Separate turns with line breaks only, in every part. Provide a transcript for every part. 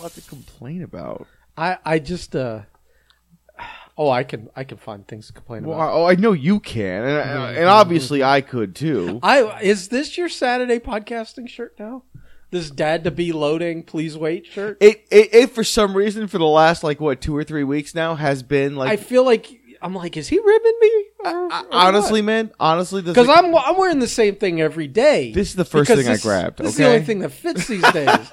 a lot to complain about.
I I just uh oh I can I can find things to complain
Well,
about.
I, oh, I know you can, and, and obviously I could too.
I is this your Saturday podcasting shirt now? This dad to be loading, please wait shirt.
It, it, it for some reason for the last like what two or three weeks now has been like
I
like
feel like I'm like, is he ribbing me? Or-
I- honestly, man, honestly, this
because I'm I'm wearing the same thing every day.
This is the first thing I
this-
grabbed,
This is the only thing that fits these days.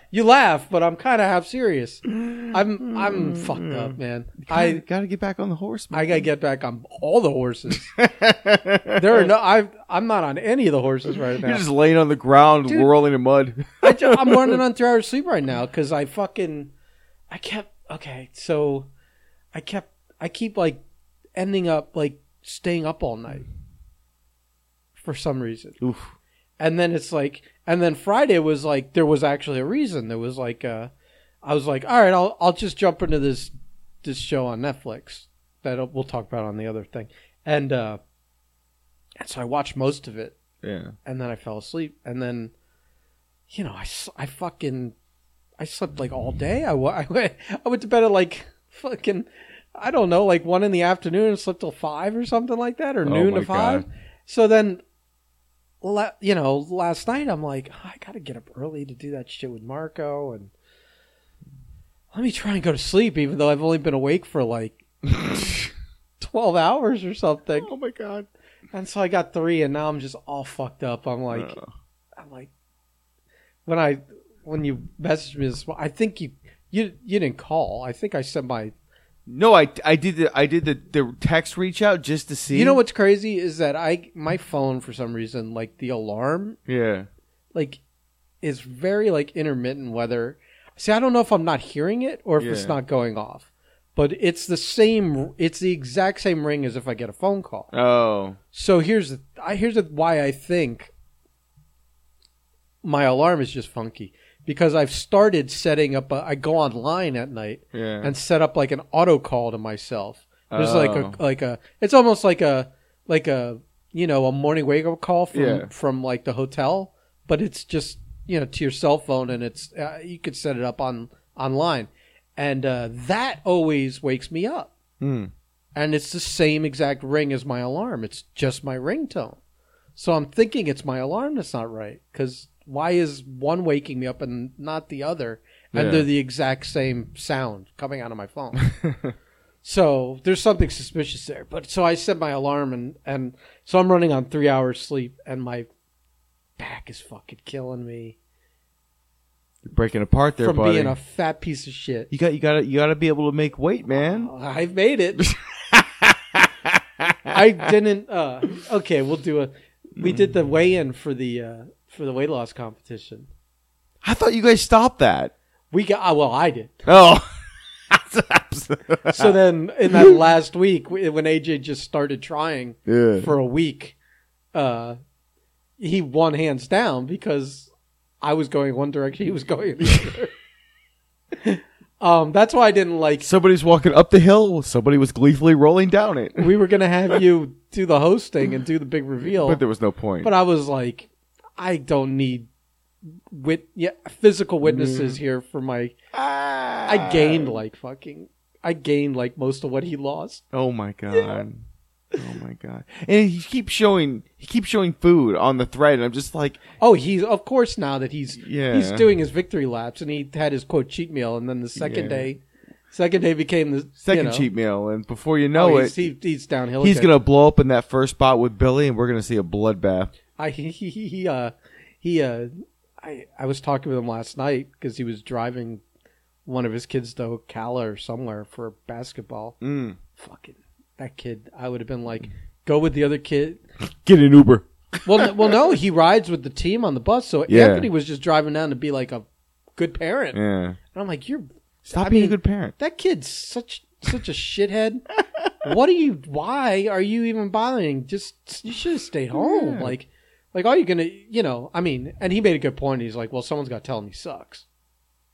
you laugh, but I'm kind of half serious. I'm I'm fucked up, hmm. man.
I
I
got to get back on the horse, man.
I gotta get back on all the horses. there are no. I I'm not on any of the horses right now.
You're just laying on the ground,
Dude.
whirling in mud.
I ju- I'm running on three hours sleep right now because I fucking I kept okay. So I kept I keep like ending up like staying up all night for some reason,
Oof.
and then it's like, and then Friday was like there was actually a reason. There was like uh, I was like, all right, I'll I'll just jump into this this show on Netflix that we'll talk about on the other thing, and uh, and so I watched most of it
Yeah.
and then I fell asleep, and then, you know, I, I fucking, I slept like all day. I, I went, I went to bed at like fucking, I don't know, like one in the afternoon and slept till five or something like that, or
Oh
noon to five.
God.
So then, you know, last night I'm like, "Oh, I gotta get up early to do that shit with Marco, and let me try and go to sleep, even though I've only been awake for like twelve hours or something.
Oh my god.
And so I got three, and now I'm just all fucked up. I'm like,
Oh.
I'm like, when I when you messaged me this, I think you you you didn't call. I think I sent my.
No, I, I did the I did the, the text reach out just to see.
You know what's crazy is that I my phone for some reason like the alarm
Yeah.
like is very like intermittent. Whether see, I don't know if I'm not hearing it or if it's
Yeah.
not going off, but it's the same. It's the exact same ring as if I get a phone call.
Oh.
So here's the, I here's the, why I think my alarm is just funky because I've started setting up. A, I go online at night
Yeah.
and set up like an auto call to myself. There's like
Oh.
a like a. It's almost like a like a you know a morning wake up call from
Yeah.
from like the hotel, but it's just you know to your cell phone and it's uh, you could set it up on online, and uh, that always wakes me up
Hmm.
and it's the same exact ring as my alarm. It's just my ringtone. So I'm thinking it's my alarm that's not right. Because why is one waking me up and not the other? And
Yeah.
they're the exact same sound coming out of my phone. so there's something suspicious there. But so I set my alarm and, and so I'm running on three hours sleep and my back is fucking killing me
You're breaking apart there,
from
buddy.
being a fat piece of shit.
you got you got you got to be able to make weight, man.
I've made it. I didn't. Uh, okay, we'll do a. We did the weigh-in for the uh, for the weight loss competition.
I thought you guys stopped that.
We got. Uh, well, I did.
Oh.
So then, in that last week, when AJ just started trying
yeah.
for a week, uh, he won hands down because I was going one direction, he was going the other. um, that's why I didn't like.
Somebody's walking up the hill. Somebody was gleefully rolling down it.
We were gonna have you do the hosting and do the big reveal,
But there was no point.
But I was like, I don't need wit yeah physical witnesses mm-hmm. here for my ah. I gained like fucking I gained like most of what he lost.
Oh my god. Oh my god. And he keeps showing he keeps showing food on the thread and I'm just like
Oh, he's of course now that he's
Yeah.
he's doing his victory laps and he had his quote cheat meal and then the second
Yeah.
day second day became the
second
you know,
cheat meal and before you know
oh,
it
he's, he, he's downhill.
he's
again.
gonna blow up in that first spot with Billy and we're gonna see a bloodbath.
I he he, he uh he uh I I was talking with him last night because he was driving one of his kids to Ocala or somewhere for basketball.
Mm.
Fucking that kid! I would have been like, go with the other kid.
Get an Uber.
Well, n- well, no, he rides with the team on the bus. So
Yeah.
Anthony was just driving down to be like a good parent.
Yeah.
And I'm like, you're
Stop
I
being
mean-
a good parent.
that kid's such such a shithead. what are you? Why are you even bothering? Just you should have stayed home.
Yeah.
Like, like are you gonna? You know, I mean, and he made a good point. He's like, well, someone's got to tell him he sucks.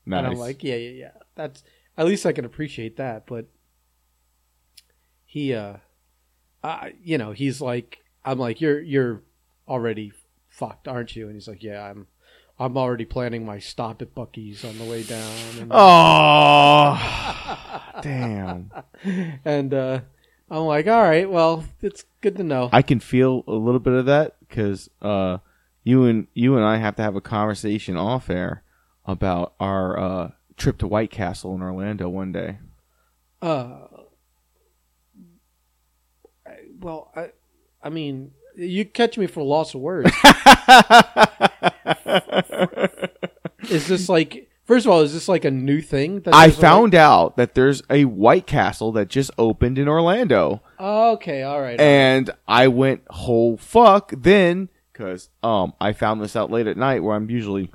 Nice.
And I'm like, yeah, yeah, yeah. That's at least I can appreciate that. But he, uh, uh, you know, he's like, I'm like, you're you're already fucked, aren't you? And he's like, yeah, I'm I'm already planning my stop at Buc-ee's on the way down. And,
Oh, damn!
and uh, I'm like, all right, well, it's good to know.
I can feel a little bit of that because uh, you and you and I have to have a conversation off air about our uh, trip to White Castle in Orlando one day.
Uh, I- well, I, I mean, you catch me for loss of words. is this like? First of all, is this like a new thing? That
I found out that there's a White Castle that just opened in Orlando,
okay, all right.
and I went whole fuck then because um I found this out late at night where I'm usually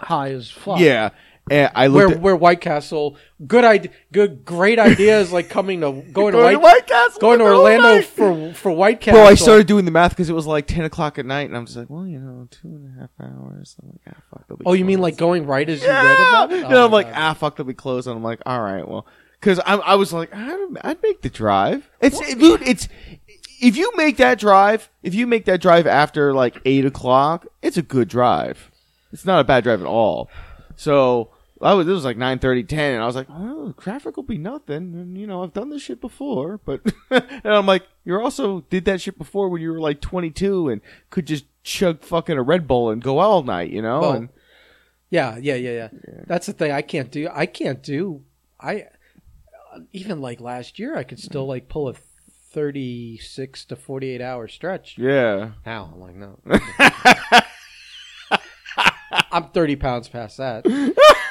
high as fuck.
yeah, and I
Where
looked at
where White Castle, good idea, good great idea is like coming to going to
Going to
White,
White Castle
going to
in the middle of the
Orlando for for White Castle.
Bro, I started doing the math because it was like ten o'clock at night, and I'm just like, well, you know, two and a half hours. I'm like, ah, fuck. be
Oh, you mean like going right as you
yeah?
read about it? Oh,
I'm like,
God.
ah, fuck, they'll be closed. And I'm like, all right, well, because I, I was like, I'd, I'd make the drive. It's dude, it's if you make that drive, if you make that drive after like eight o'clock, it's a good drive. It's not a bad drive at all. So. I was, it was like 9 10, and I was like, oh, traffic will be nothing. And, you know, I've done this shit before. But, and I'm like, you're also did that shit before when you were like 22 and could just chug fucking a Red Bull and go all night, you know?
Well,
and,
Yeah, yeah, yeah, yeah. That's the thing I can't do. I can't do. I even like last year, I could still like pull a thirty-six to forty-eight hour stretch.
yeah.
How? I'm like, no. I'm thirty pounds past that.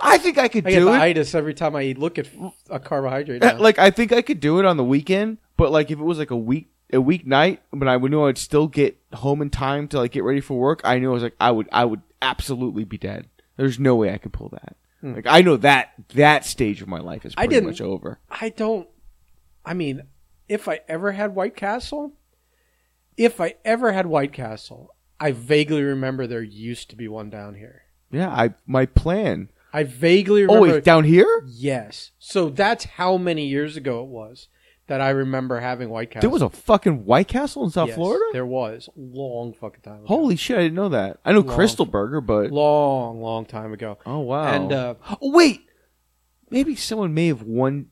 I think I could
I get
do
the
it.
itis every time I look at a carbohydrate. Now.
Like, I think I could do it on the weekend, but like if it was like a week, a weeknight, but I would know I'd still get home in time to like get ready for work. I knew I was like, I would, I would absolutely be dead. There's no way I could pull that. Like, I know that that stage of my life is
Hmm. I
pretty
didn't-
much over.
I don't. I mean, if I ever had White Castle, if I ever had White Castle, I vaguely remember there used to be one down here.
Yeah, I my plan.
I vaguely remember.
Oh wait, down here
yes. So that's how many years ago it was that I remember having White Castle.
there was a fucking White Castle in South
Yes,
Florida.
There was long fucking time. Ago.
Holy shit, I didn't know that. I know
Long-
Krystal Burger, but
long, long time ago.
oh wow.
And uh,
oh wait, maybe someone may have won.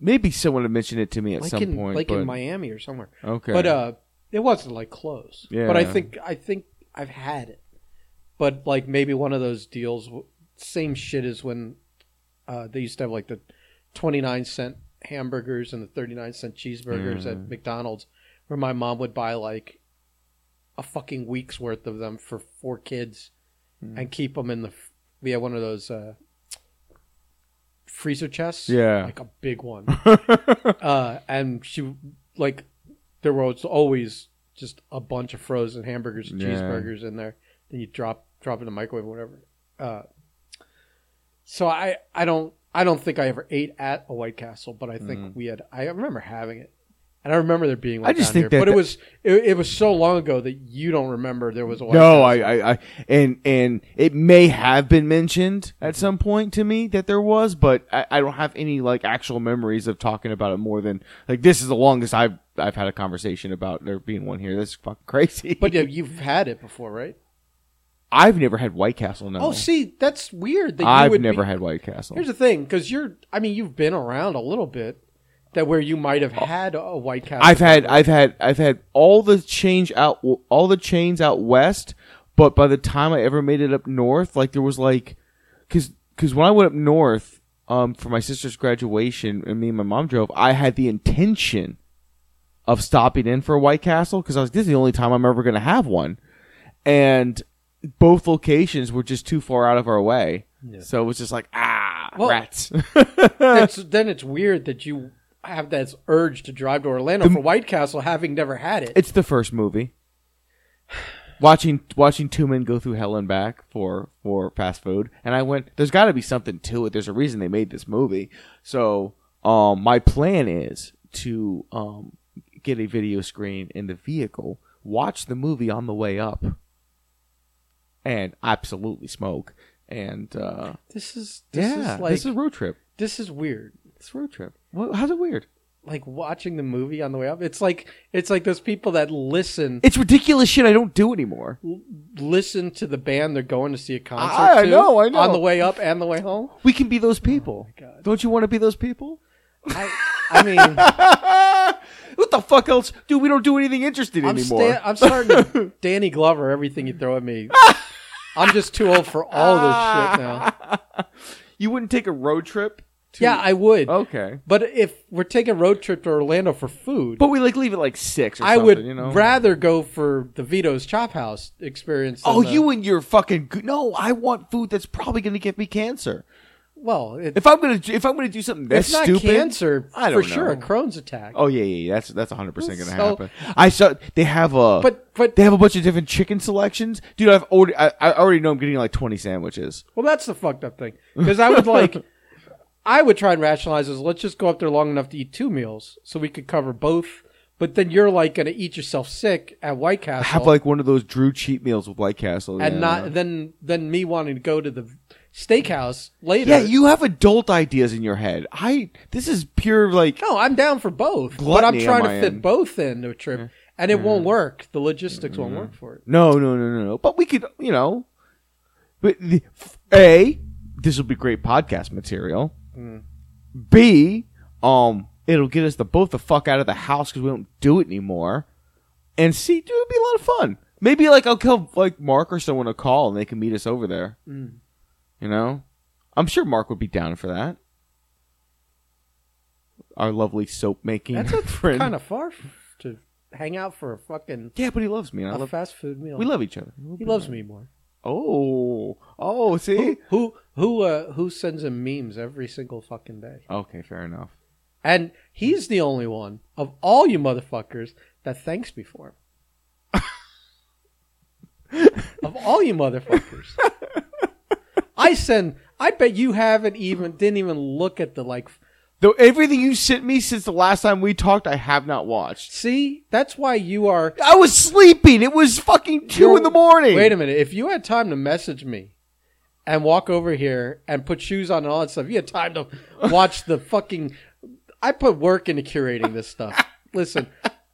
Maybe someone had mentioned it to me at
like
some
in
point.
like
but,
in Miami or somewhere.
okay,
But uh, it wasn't like close.
Yeah.
But I think I think I've had it. But like maybe one of those deals, w- same shit as when uh, they used to have like the twenty nine cent hamburgers and the thirty nine cent cheeseburgers
Yeah.
at McDonald's, where my mom would buy like a fucking week's worth of them for four kids,
Hmm.
and keep them in the. We had one of those. Uh, freezer chests
Yeah.
like a big one uh, and she like there was always just a bunch of frozen hamburgers and
Yeah.
cheeseburgers in there. Then you drop drop in the microwave or whatever. Uh, so I I don't I don't think I ever ate at a White Castle, but I think we had. I remember having it, and I remember there being one
Mm. I just
down
think
here.
that
but it was it, it was so long ago that you don't remember there was a White
no,
Castle.
I, I, I, and and it may have been mentioned at some point to me that there was, but I, I don't have any like actual memories of talking about it more than like this is the longest I've I've had a conversation about there being one here. That's fucking crazy.
But yeah, you've had it before, right?
I've never had White Castle. No,
Oh, see, that's weird. That you
I've
would
never
be-
had White Castle.
Here's the thing, because you're. I mean, you've been around a little bit. That where you might have had a White Castle.
I've had I've had I've had all the change out all the chains out west, but by the time I ever made it up north, like there was like, cause cause when I went up north, um, for my sister's graduation, and me and my mom drove, I had the intention of stopping in for a White Castle because I was this is the only time I'm ever gonna have one, and both locations were just too far out of our way,
Yeah.
so it was just like ah
Well-
rats.
That's, then it's weird that you have that urge to drive to Orlando for White Castle, having never had it.
It's the first movie. Watching watching two men go through hell and back for for fast food, and I went. There's got to be something to it. There's a reason they made this movie. So, um, my plan is to um get a video screen in the vehicle, watch the movie on the way up, and absolutely smoke. And uh,
This is this
yeah,
is like
this is a road trip.
this is weird.
It's road trip. What, how's it weird?
like watching the movie on the way up. It's like it's like those people that listen
It's ridiculous shit I don't do anymore.
l- listen to the band they're going to see a concert
I-
to
know, I know.
on the way up and the way home.
We can be those people.
Oh God.
Don't you want to be those people?
I, I mean,
what the fuck else? Dude, we don't do anything interesting
I'm,
anymore.
sta- I'm starting to Danny Glover everything you throw at me. I'm just too old for all this shit now.
you wouldn't take a road trip? To-
Yeah, I would.
Okay.
But if we're taking a road trip to Orlando for food,
But we like leave it like six or
I
something,
would
you know?
rather go for the Vito's Chop House experience. than
Oh,
the-
you and your fucking go- no! I want food that's probably going to give me cancer.
Well, it,
If I'm gonna if I'm gonna do something that's
it's not
stupid,
cancer
I don't
for sure. A. Crohn's attack.
Oh yeah, yeah, yeah. That's that's 100 percent gonna
So-
happen. I saw they have a
But but
they have a bunch of different chicken selections, dude. I've already I, I already know I'm getting like 20 sandwiches.
well, that's the fucked up thing because I would like. I would try and rationalize this. Let's just go up there long enough to eat two meals, so we could cover both. But then you're like going to eat yourself sick at White Castle,
Have like one of those Drew cheat meals with White Castle,
and
yeah.
not then then me wanting to go to the steakhouse later.
Yeah, you have adult ideas in your head. I this is pure like
No, I'm down for both, but I'm trying to fit both into a trip, and it won't work. The logistics won't work for it.
no, no, no, no, no. But we could, you know, but the, a this will be great podcast material.
Hmm.
B, um, it'll get us the both the fuck out of the house because we don't do it anymore. And C, dude, it'll be a lot of fun. Maybe like I'll kill like Mark or someone a call and they can meet us over there.
Mm.
You know, I'm sure Mark would be down for that. Our lovely soap making
That's a
friend.
kind of far f- to hang out for a fucking
yeah, but he loves me. and I
a
love.
fast food meal.
We love each other.
he loves me more.
Oh, oh, see.
Who who who, uh, who sends him memes every single fucking day?
Okay, fair enough.
And he's the only one of all you motherfuckers that thanks me for him. of all you motherfuckers. I send I bet you haven't even didn't even look at the like
Though everything you sent me since the last time we talked, I have not watched.
see, that's why you are
I was sleeping. It was fucking 2 in the morning.
Wait a minute. If you had time to message me and walk over here and put shoes on and all that stuff, you had time to watch the fucking. I put work into curating this stuff. Listen,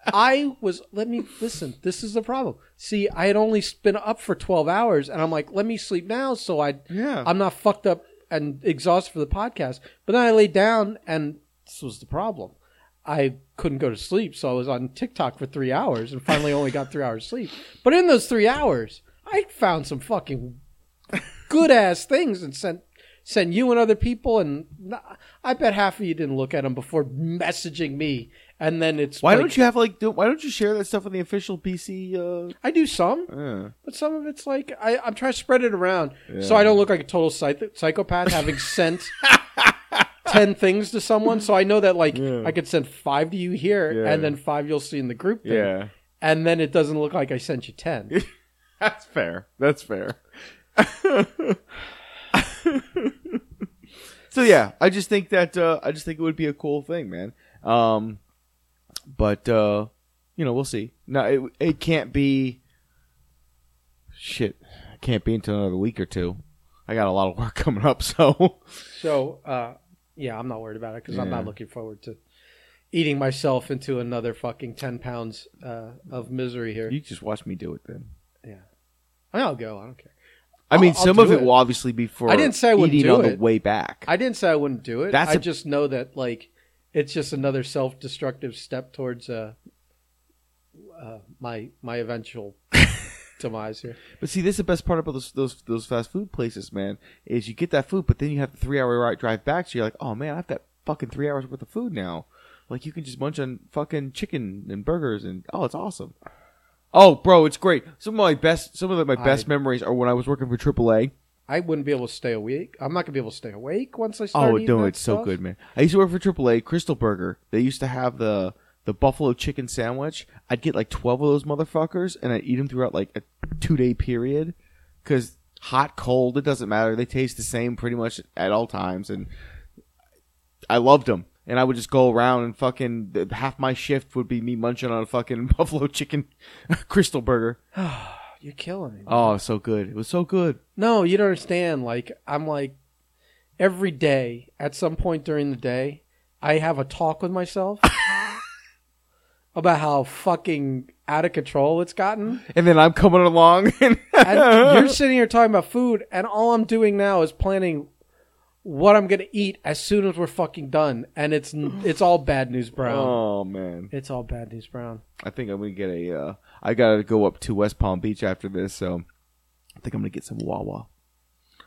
I was. Let me listen. This is the problem. See, I had only been up for twelve hours, and I'm like, let me sleep now, so I.
Yeah.
I'm not fucked up and exhausted for the podcast. But then I laid down, and this was the problem. I couldn't go to sleep, so I was on TikTok for three hours, and finally only got three hours sleep. But in those three hours, I found some fucking good ass things and sent sent you and other people, and I bet half of you didn't look at them before messaging me. And then it's
Why
like-
don't you have like? Do, why don't you share that stuff on the official PC? Uh,
I do some,
uh,
but some of it's like I, I'm trying to spread it around so I don't look like a total psych- psychopath having sent ten things to someone. So I know that like
Yeah.
I could send five to you here,
Yeah.
and then five you'll see in the group. Thing,
yeah,
and then it doesn't look like I sent you ten.
that's fair. That's fair. so yeah, I just think that uh, I just think it would be a cool thing, man. Um, but uh, you know, we'll see. No, it it can't be. Shit, it can't be until another week or two. I got a lot of work coming up, so
So, uh, yeah, I'm not worried about it because I'm not looking forward to eating myself into another fucking 10 pounds uh, of misery here.
you just watch me do it then.
yeah. I mean, I'll go. I don't care.
I mean,
I'll- I'll
some of it,
it.
will obviously be for
I didn't say I wouldn't
eating
do
on the
it.
way back.
I didn't say I wouldn't do it.
That's
I
a-
just know that, like, it's just another self destructive step towards uh, uh, my my eventual demise here.
But see, this is the best part about those those those fast food places, man. Is you get that food, but then you have the three hour drive back. So you're like, oh man, I've got fucking three hours worth of food now. Like you can just munch on fucking chicken and burgers, and oh, it's awesome. Oh, bro, it's great. Some of my best, some of my best
I-
memories are when I was working for AAA.
I wouldn't be able to stay awake. I'm not gonna be able to stay awake once I start.
Oh
eating
no,
that
it's so
stuff.
good, man. I used to work for AAA Krystal Burger. They used to have the the buffalo chicken sandwich. I'd get like twelve of those motherfuckers, and I'd eat them throughout like a two day period. Because hot, cold, it doesn't matter. They taste the same pretty much at all times, and I loved them. And I would just go around and fucking half my shift would be me munching on a fucking buffalo chicken Krystal Burger.
You're killing me.
Oh, so good! It was so good.
No, you don't understand. Like I'm like every day at some point during the day, I have a talk with myself about how fucking out of control it's gotten.
And then I'm coming along. And
And you're sitting here talking about food, and all I'm doing now is planning what I'm gonna eat as soon as we're fucking done. And it's it's all bad news, Brown.
oh man,
It's all bad news, Brown.
I think I'm gonna get a. Uh, I gotta go up to West Palm Beach after this, so I think I'm gonna get some Wawa.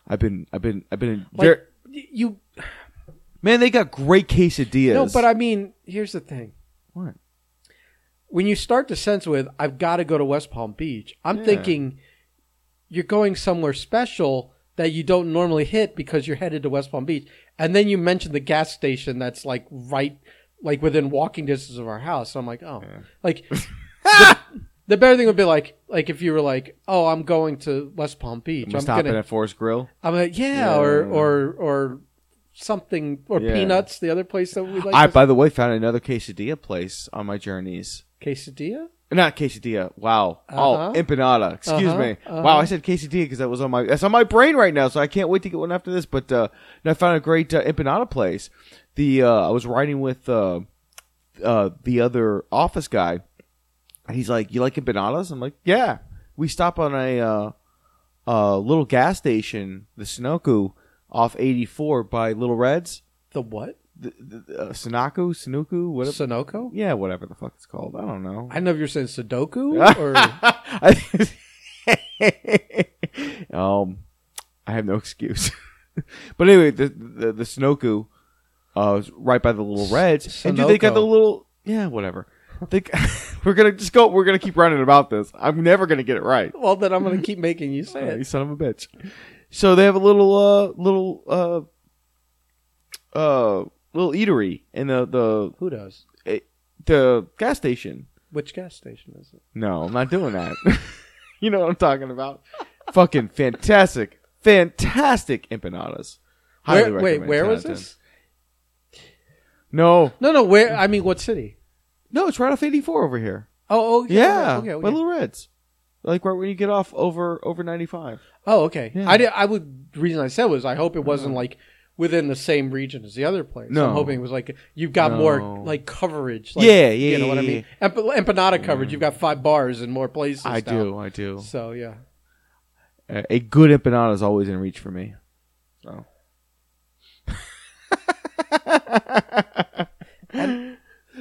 I've been, I've been, I've been.
Like,
ver-
y- you
man, they got great quesadillas.
no, but I mean, here's the thing.
what?
when you start to sense with "I've got to go to West Palm Beach," I'm
Yeah.
thinking you're going somewhere special that you don't normally hit because you're headed to West Palm Beach, and then you mention the gas station that's like right, like within walking distance of our house. So I'm like, oh,
Yeah.
like the, the better thing would be like, like if you were like, oh, I'm going to West Palm Beach.
I'm
I'm
stopping
gonna,
at Forest Grill.
I'm like, yeah,
Yeah.
or or or something, or
Yeah.
peanuts. The other place that we like.
I, by the way, found another quesadilla place on my journeys.
quesadilla.
Not quesadilla. Wow.
Uh-huh.
Oh, empanada. Excuse
Uh-huh,
me.
uh-huh.
Wow, I said quesadilla because that was on my that's on my brain right now. So I can't wait to get one after this. But uh, I found a great uh, empanada place. The uh, I was riding with uh, uh, the other office guy. He's like, "You like empanadas?" I'm like, "Yeah." We stop on a uh, uh, little gas station, the Sunoco, off 84 by Little Reds.
The what?
The, the, uh, Sunoco, Sunoco, whatever.
Sunoco.
yeah, whatever the fuck it's called. I don't know.
I know if you're saying Sudoku or
um, I have no excuse. but anyway, the the, the Sunoco uh, is right by the little Reds, and dude, they got the little yeah, whatever. They, we're gonna just go. We're gonna keep running about this. I'm never gonna get it right.
well, then I'm gonna keep making you say
Uh, you son of a bitch. So they have a little uh little uh uh little eatery in the the
Who does?
the gas station.
Which gas station is it?
No, I'm not doing that. you know what I'm talking about. Fucking fantastic, fantastic empanadas. Highly
Where, wait,
recommend
where was
out of 10.
this?
No,
No, no. Where? I mean, what city?
No, it's right off 84 over here.
Oh, oh,
Yeah,
yeah. Oh, okay,
by. Little Reds. Like right when you get off over over 95.
Oh, okay.
Yeah.
I did. I would. The reason I said was I hope it uh-huh. wasn't like within the same region as the other place.
No.
I'm hoping it was like you've got
No.
more like coverage. Like,
Yeah, yeah,
You know
yeah,
what I mean? Emp- empanada coverage. You've got five bars in more places.
I
now.
do, I do.
So yeah.
A, good empanada is always in reach for me. So.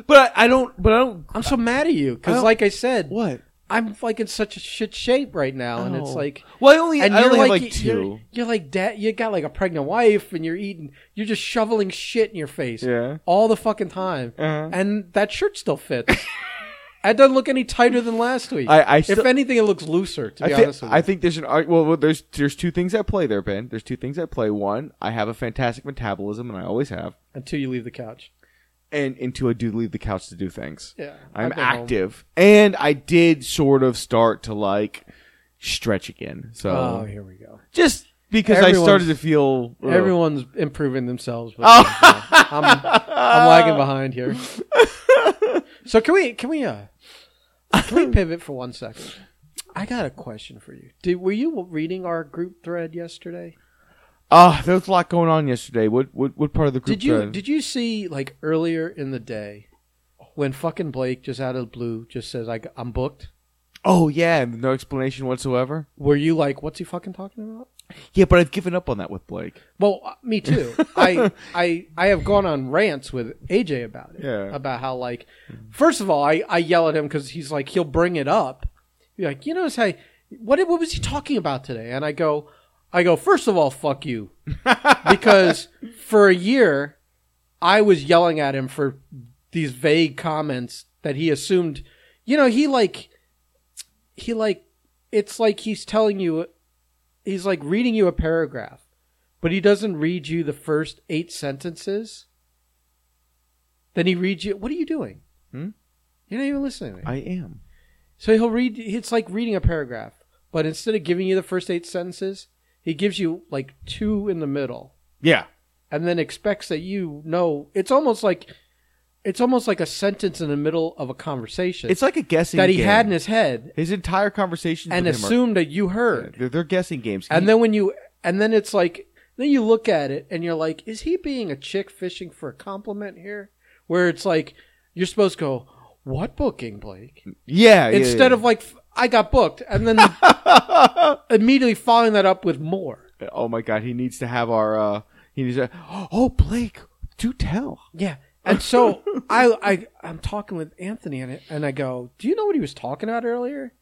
but I, I don't. But I don't.
I'm so mad at you because, like I said,
What?
I'm like in such a shit shape right now, and it's
Oh.
like.
Well, I only.
and
I
you're
only
like,
have like
you're,
two.
you're like dad. You got like a pregnant wife, and you're eating. You're just shoveling shit in your face
Yeah.
all the fucking time,
Uh-huh.
and that shirt still fits. it doesn't look any tighter than last week.
I- I
if anything, it looks looser. To
I
be
think,
honest with you, I
think there's an ar- well, well. There's there's two things at play there, Ben. There's two things at play. One, I have a fantastic metabolism, and I always have.
until you leave the couch.
And two, I do leave the couch to do things.
Yeah,
I'm
I've been home.
active, and I did sort of start to like stretch again. So
Oh, here we go.
just because
Everyone's-
I started to feel ugh.
Everyone's improving themselves. But
Oh.
I'm, I'm lagging behind here. So can we can we uh can we pivot for one second? I got a question for you. Did were you reading our group thread yesterday?
Ah, there was a lot going on yesterday. What what what part of the group?
Did you did you see like earlier in the day when fucking Blake just out of the blue just says like I'm booked?
Oh yeah, no explanation whatsoever.
Were you like, what's he fucking talking about?
Yeah, but I've given up on that with Blake.
Well, uh, me too. I I I have gone on rants with AJ about it.
Yeah.
About how like, first of all, I I yell at him because he's like he'll bring it up. Be like, you know, say what what was he talking about today? And I go, I go first of all, fuck you, because for a year I was yelling at him for these vague comments that he assumed. You know, he like he like it's like he's telling you he's like reading you a paragraph but he doesn't read you the first eight sentences then he reads you what are you doing
Hmm?
you're not even listening to me.
I am.
so he'll read it's like reading a paragraph but instead of giving you the first eight sentences he gives you like two in the middle
Yeah.
and then expects that you know it's almost like it's almost like a sentence in the middle of a conversation
It's like a guessing game
that he
game.
had in his head
his entire conversation
and
with him are-
assumed that you heard
they're, they're guessing games.
and then when you and then it's like Then you look at it and you're like, is he being a chick fishing for a compliment here? Where it's like you're supposed to go, what booking, Blake?
Yeah. yeah,
Instead
yeah.
of like, I got booked, and then immediately following that up with more.
oh my god, he needs to have our. uh He needs to. Oh, Blake, do tell.
Yeah. And so I I I'm talking with Anthony and I, and I go, "Do you know what he was talking about earlier?"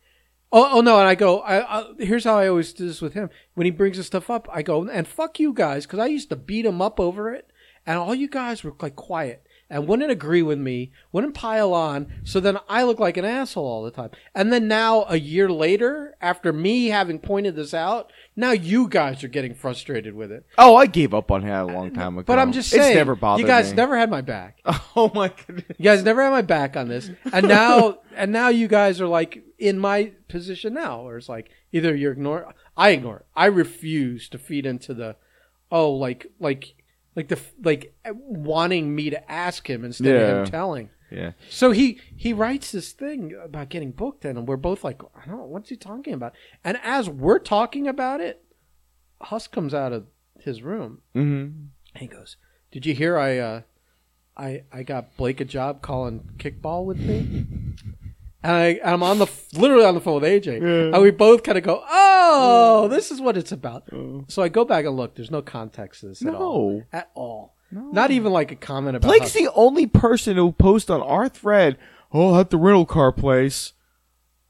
Oh, oh no, and I go, I, I here's how I always do this with him. When he brings this stuff up, I go, "And fuck you guys cuz I used to beat him up over it, and all you guys were like quiet and wouldn't agree with me, wouldn't pile on, so then I look like an asshole all the time. And then now a year later, after me having pointed this out, now you guys are getting frustrated with it.
Oh, I gave up on him a long uh, time ago.
But I'm just saying,
it's never bothered
you guys
me.
never had my back.
Oh my goodness.
You guys never had my back on this, and now and now you guys are like in my position now, where it's like either you ignore, I ignore it. I refuse to feed into the, oh, like like like the like wanting me to ask him instead of him telling.
Yeah.
So he he writes this thing about getting booked, and we're both like, I don't know, what's he talking about? And as we're talking about it, Huss comes out of his room
Mm-hmm.
he goes, "Did you hear I uh, I I got Blake a job calling kickball with me?" And I I'm on the literally on the phone with AJ, and we both kind of go, "Oh, this is what it's about." So I go back and look. There's no context to this no. at all.
No.
At all. Not even like a comment about.
Blake's
how-
the only person who posts on our thread. Oh, at the rental car place.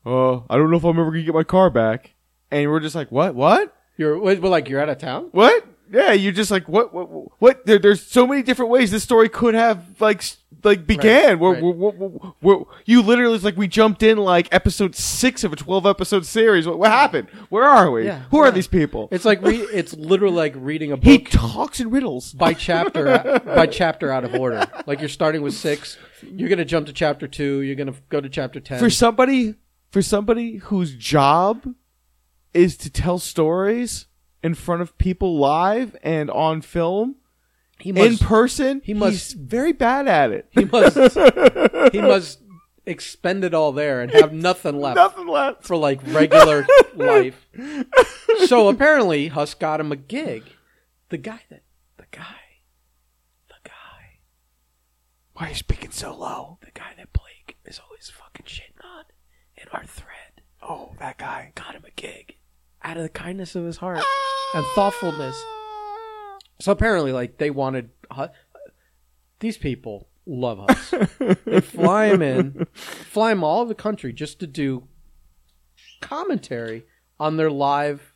Uh, I don't know if I'm ever gonna get my car back. And we're just like, what? What?
you're what, like you're out of town.
What? Yeah, you're just like, what? What? What? There, there's so many different ways this story could have like like began. where,
right.
where, where, where- where- you literally it's like we jumped in like episode six of a 12 episode series. What, what happened? Where are we?
Yeah,
Who are these people?
It's like re- it's literally like reading a book.
he talks in riddles.
by chapter by chapter out of order. Like you're starting with six, you're gonna jump to chapter two, you're gonna go to chapter ten.
for somebody for somebody whose job is to tell stories in front of people live and on film
he
in person
he must-
he's very bad at it.
he must he must expend it all there and have nothing left
nothing left.
for like regular life. So apparently Huss got him a gig. The guy that the guy the guy.
Why are you speaking so low?
The guy that Blake is always fucking shitting on in our thread.
Oh that guy.
Got him a gig out of the kindness of his heart and thoughtfulness. So apparently, like they wanted Hu- these people love us. they fly him in, fly him all over the country just to do commentary on their live,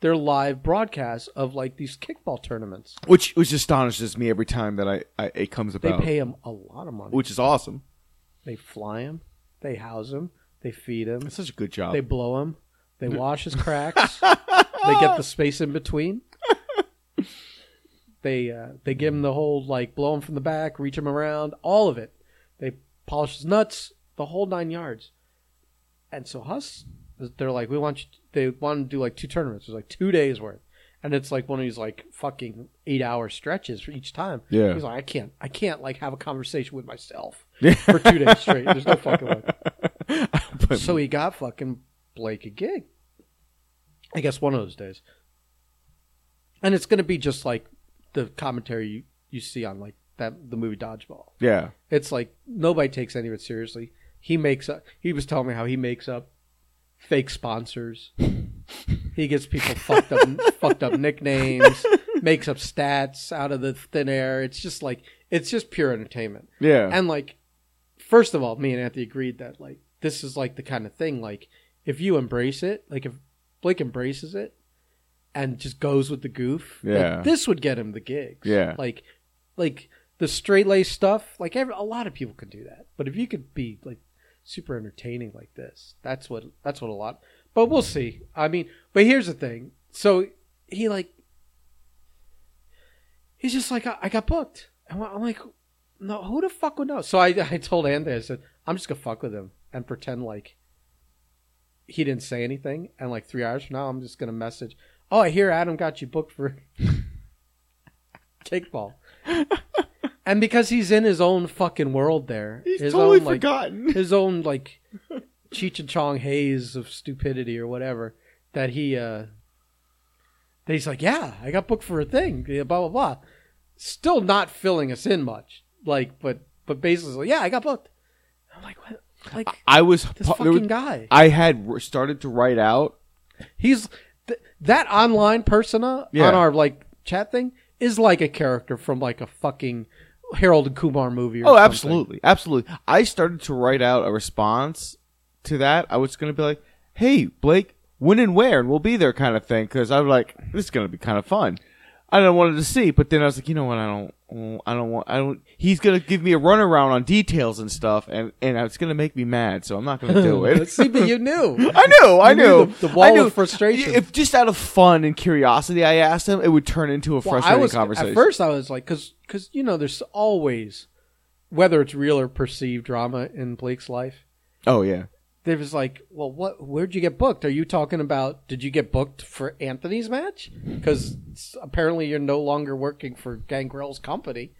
their live broadcasts of like these kickball tournaments.
which which astonishes me every time that I, I it comes about.
They pay him a lot of money.
which is awesome
They fly him, they house him, they feed him,
it's such a good job
They blow him. They wash his cracks. they get the space in between. They uh, they give him the whole like blow him from the back, reach him around, all of it. They polish his nuts, the whole nine yards. And so Huss, they're like, we want you. They want to do like two tournaments. It's like two days worth, and it's like one of these like fucking eight hour stretches for each time.
Yeah.
he's like, I can't, I can't like have a conversation with myself for two days straight. There's no fucking way. So he got fucking Blake a gig. I guess one of those days. And it's going to be just like the commentary you, you see on like that the movie Dodgeball.
yeah
It's like nobody takes any of it seriously. He makes up. He was telling me how he makes up fake sponsors. he gets people fucked up, fucked up nicknames. Makes up stats out of the thin air. It's just like it's just pure entertainment.
yeah
And like, first of all, me and Anthony agreed that like this is like the kind of thing like if you embrace it, like if Blake embraces it and just goes with the goof, like,
Yeah.
this would get him the gigs.
Yeah.
like like the straight lace stuff. Like every, a lot of people can do that, but if you could be like super entertaining like this, that's what that's what a lot. But we'll see. I mean, but here's the thing. So he like he's just like I, I got booked. And I'm like, no, who the fuck would know? So I, I told Andy I said, I'm just gonna fuck with him and pretend like he didn't say anything. And like three hours from now, I'm just gonna message, oh, I hear Adam got you booked for kickball. and because he's in his own fucking world there,
he's
his
totally
own like
forgotten
his own like Cheech and Chong haze of stupidity or whatever that he uh Then he's like, "Yeah, I got booked for a thing." Blah blah blah. Still not filling us in much. Like, but but basically, yeah, I got booked. I'm like, what? Like
I was
this fucking
was-
guy.
I had started to write out.
He's th- that online persona
Yeah.
on our like chat thing is like a character from like a fucking Harold and Kumar movie. Or
Oh,
something.
absolutely, absolutely. I started to write out a response to that. I was going to be like, "Hey, Blake, when and where, and we'll be there," kind of thing. Because I was like, "This is going to be kind of fun." I don't wanted to see, but then I was like, you know what? I don't. I don't want. I don't. He's gonna give me a runaround on details and stuff, and and it's gonna make me mad. So I'm not gonna do it.
See, but you knew.
I knew, I
knew
knew.
the- the wall
I knew.
of frustration.
If just out of fun and curiosity, I asked him, it would turn into a
Well,
frustrating
was
conversation.
at first. I was like, because because you know, there's always whether it's real or perceived drama in Blake's life.
oh yeah,
There was like, well, what? Where'd you get booked? Are you talking about? Did you get booked for Anthony's match? Because apparently you're no longer working for Gangrel's company.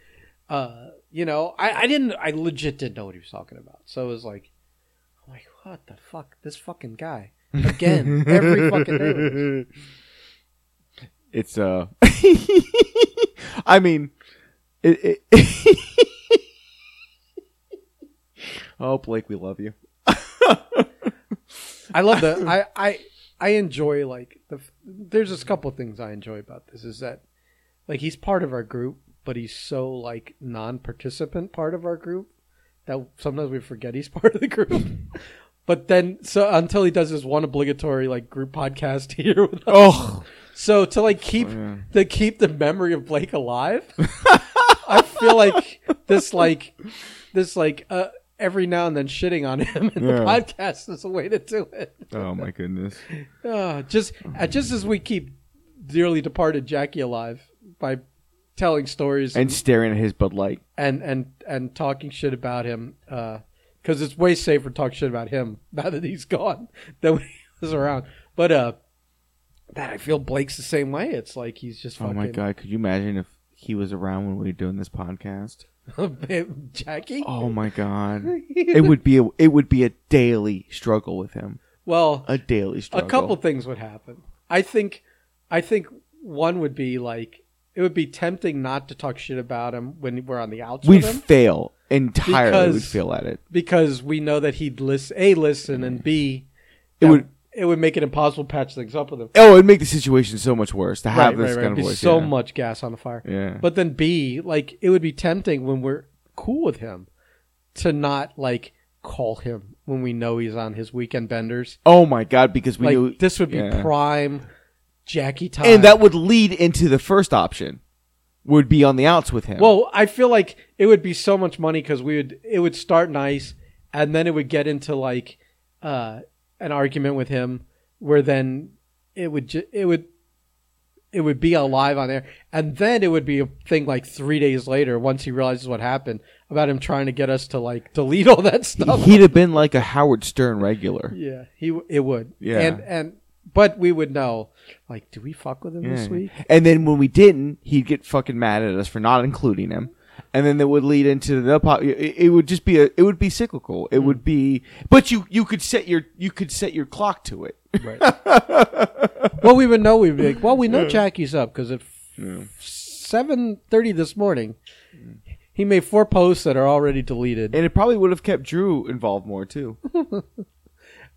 Uh, you know, I, I didn't. I legit didn't know what he was talking about. So it was like, I'm like, what the fuck? This fucking guy again every fucking day.
it's uh. I mean, it. it oh, Blake, we love you.
I love the I I I enjoy like the there's just a couple of things I enjoy about this is that like he's part of our group but he's so like non-participant part of our group that sometimes we forget he's part of the group. but then so until he does his one obligatory like group podcast here with us.
Oh,
So to like keep
yeah.
to keep the memory of Blake alive, I feel like this like this like uh every now and then shitting on him in the
Yeah.
podcast is a way to do it.
oh my goodness.
Uh, just uh, just as we keep dearly departed Jackie alive by telling stories
And staring at his Bud Light.
and and, and talking shit about him, because it's way safer to talk shit about him now that he's gone than when he was around. But uh, that I feel Blake's the same way. It's like he's just
Oh
fucking
my god, could you imagine if he was around when we were doing this podcast?
Jackie.
Oh my god. It would be a it would be a daily struggle with him.
well,
A daily struggle.
a couple things would happen. I think, I think one would be like it would be tempting not to talk shit about him when we're on the outs
We'd fail entirely.
Because-
We'd fail at it.
because we know that he'd list a listen and b
It would-
it would make it impossible to patch things up with him.
Oh, it'd make the situation so much worse to have this kind
Be
of voice.
so
yeah.
much gas on the fire.
Yeah.
But then B, like it would be tempting when we're cool with him to not like call him when we know he's on his weekend benders.
oh my god, because we
like
knew
this would be
yeah.
prime Jackie time.
and that would lead into the first option. Would be on the outs with him.
Well, I feel like it would be so much money because we would it would start nice, and then it would get into like uh, an argument with him, where then it would ju- it would it would be alive on air, and then it would be a thing like three days later once he realizes what happened about him trying to get us to like delete all that stuff.
he'd have been like a Howard Stern regular.
yeah, he w- it would.
Yeah.
and and but we would know like, do we fuck with him this week?
And then when we didn't, he'd get fucking mad at us for not including him. And then that would lead into the pop. It, would just be a. It would be cyclical. It would be. But you you could set your you could set your clock to it.
Right. well, we would know. We'd be like, well, we know Jackie's up because at seven thirty this morning, he made four posts that are already deleted.
And it probably would have kept Drew involved more too.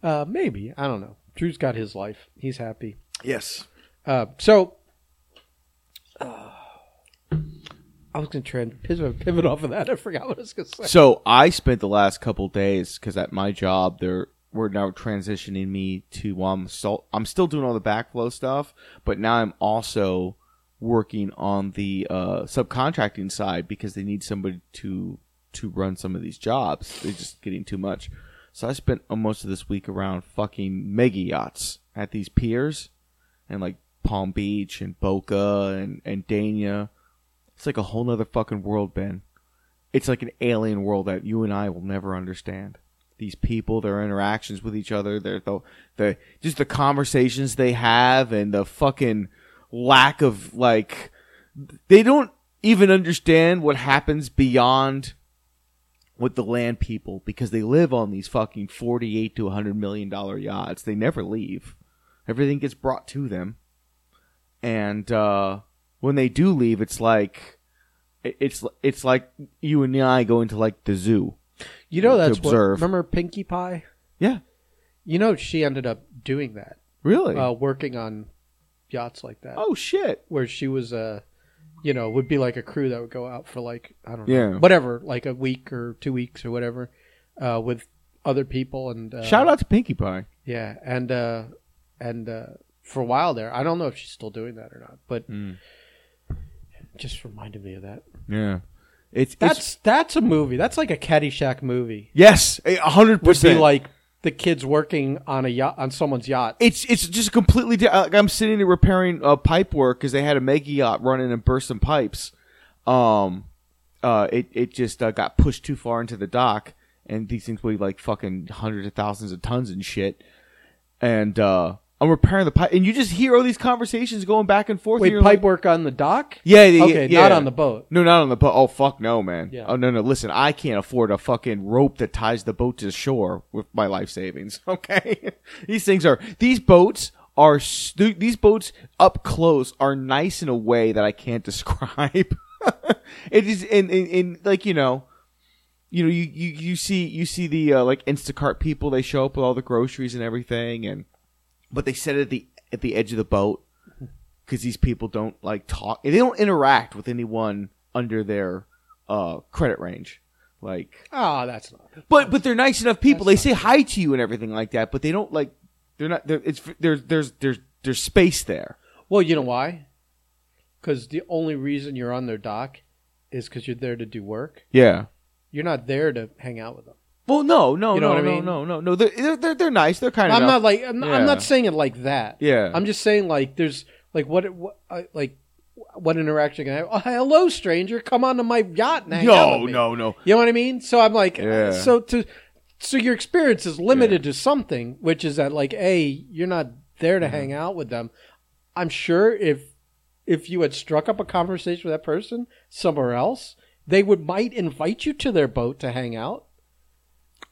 Uh, maybe I don't know. Drew's got his life. He's happy.
Yes.
Uh, so. uh, I was going to try and pivot, pivot off of that. I forgot what I was going to say.
So I spent the last couple days because at my job they're we're now transitioning me to um I'm still doing all the backflow stuff, but now I'm also working on the uh, subcontracting side because they need somebody to to run some of these jobs. They're just getting too much. So I spent most of this week around fucking mega yachts at these piers and like Palm Beach and Boca and and Dania. It's like a whole nother fucking world, Ben it's like an alien world that you and I will never understand. These people, their interactions with each other, their the, the just the conversations they have, and the fucking lack of like, they don't even understand what happens beyond with the land people because they live on these fucking forty-eight to hundred million dollar yachts. They never leave. Everything gets brought to them, and uh, when they do leave, it's like it's it's like you and I going to like the zoo.
You know that's what. Remember Pinkie Pie?
Yeah,
You know she ended up doing that,
really.
uh, working on yachts like that,
oh shit!
where she was uh, you know, would be like a crew that would go out for like I don't know,
Yeah.
whatever, like a week or two weeks or whatever, uh, with other people and uh,
Shout out to Pinkie Pie.
yeah, and uh, and uh, for a while there, I don't know if she's still doing that or not, but
Mm.
Just reminded me of that.
Yeah, it's
That's
it's
that's a movie. That's like a Caddyshack movie.
yes, a hundred
Would be
percent.
like the kids working on a yacht on someone's yacht.
It's it's just completely. Di- like I'm sitting there repairing uh, pipe work because they had a mega yacht running and burst some pipes. Um, uh, it it just uh, got pushed too far into the dock, and these things weigh like fucking hundreds of thousands of tons and shit. And uh, I'm repairing the pipe, and you just hear all these conversations going back and forth.
Wait, pipe
like-
work on the dock?
yeah, yeah,
Okay,
yeah.
not on the boat.
No, not on the boat. Oh fuck no, man.
Yeah.
Oh no, no. Listen, I can't afford a fucking rope that ties the boat to the shore with my life savings. Okay, these things are these boats are these boats up close are nice in a way that I can't describe. it is in, in in like you know. You know, you, you, you see you see the uh, like Instacart people. They show up with all the groceries and everything, and but they set it at the at the edge of the boat because these people don't like talk. They don't interact with anyone under their uh, credit range. Like,
Oh, that's not.
but but they're nice enough people. They say hi to you and everything like that. But they don't like. They're not. They're, it's there's there's there's there's space there.
Well, you know why? Because the only reason you're on their dock is because you're there to do work.
Yeah.
You're not there to hang out with them.
Well, no, no,
You know
no,
what I
no,
mean?
no, no, no. They're they're they're, they're nice. They're kind of.
I'm not like I'm, I'm
Yeah.
not saying it like that.
Yeah.
I'm just saying like there's like what what uh, like what interaction can I have? Oh, hello, stranger. Come onto my yacht and hang out
no,
with me.
no, no.
You know what I mean? So I'm like, uh,
Yeah.
so to, so your experience is limited to something, which is that like, a you're not there to
Mm-hmm.
hang out with them. I'm sure if if you had struck up a conversation with that person somewhere else, they would might invite you to their boat to hang out.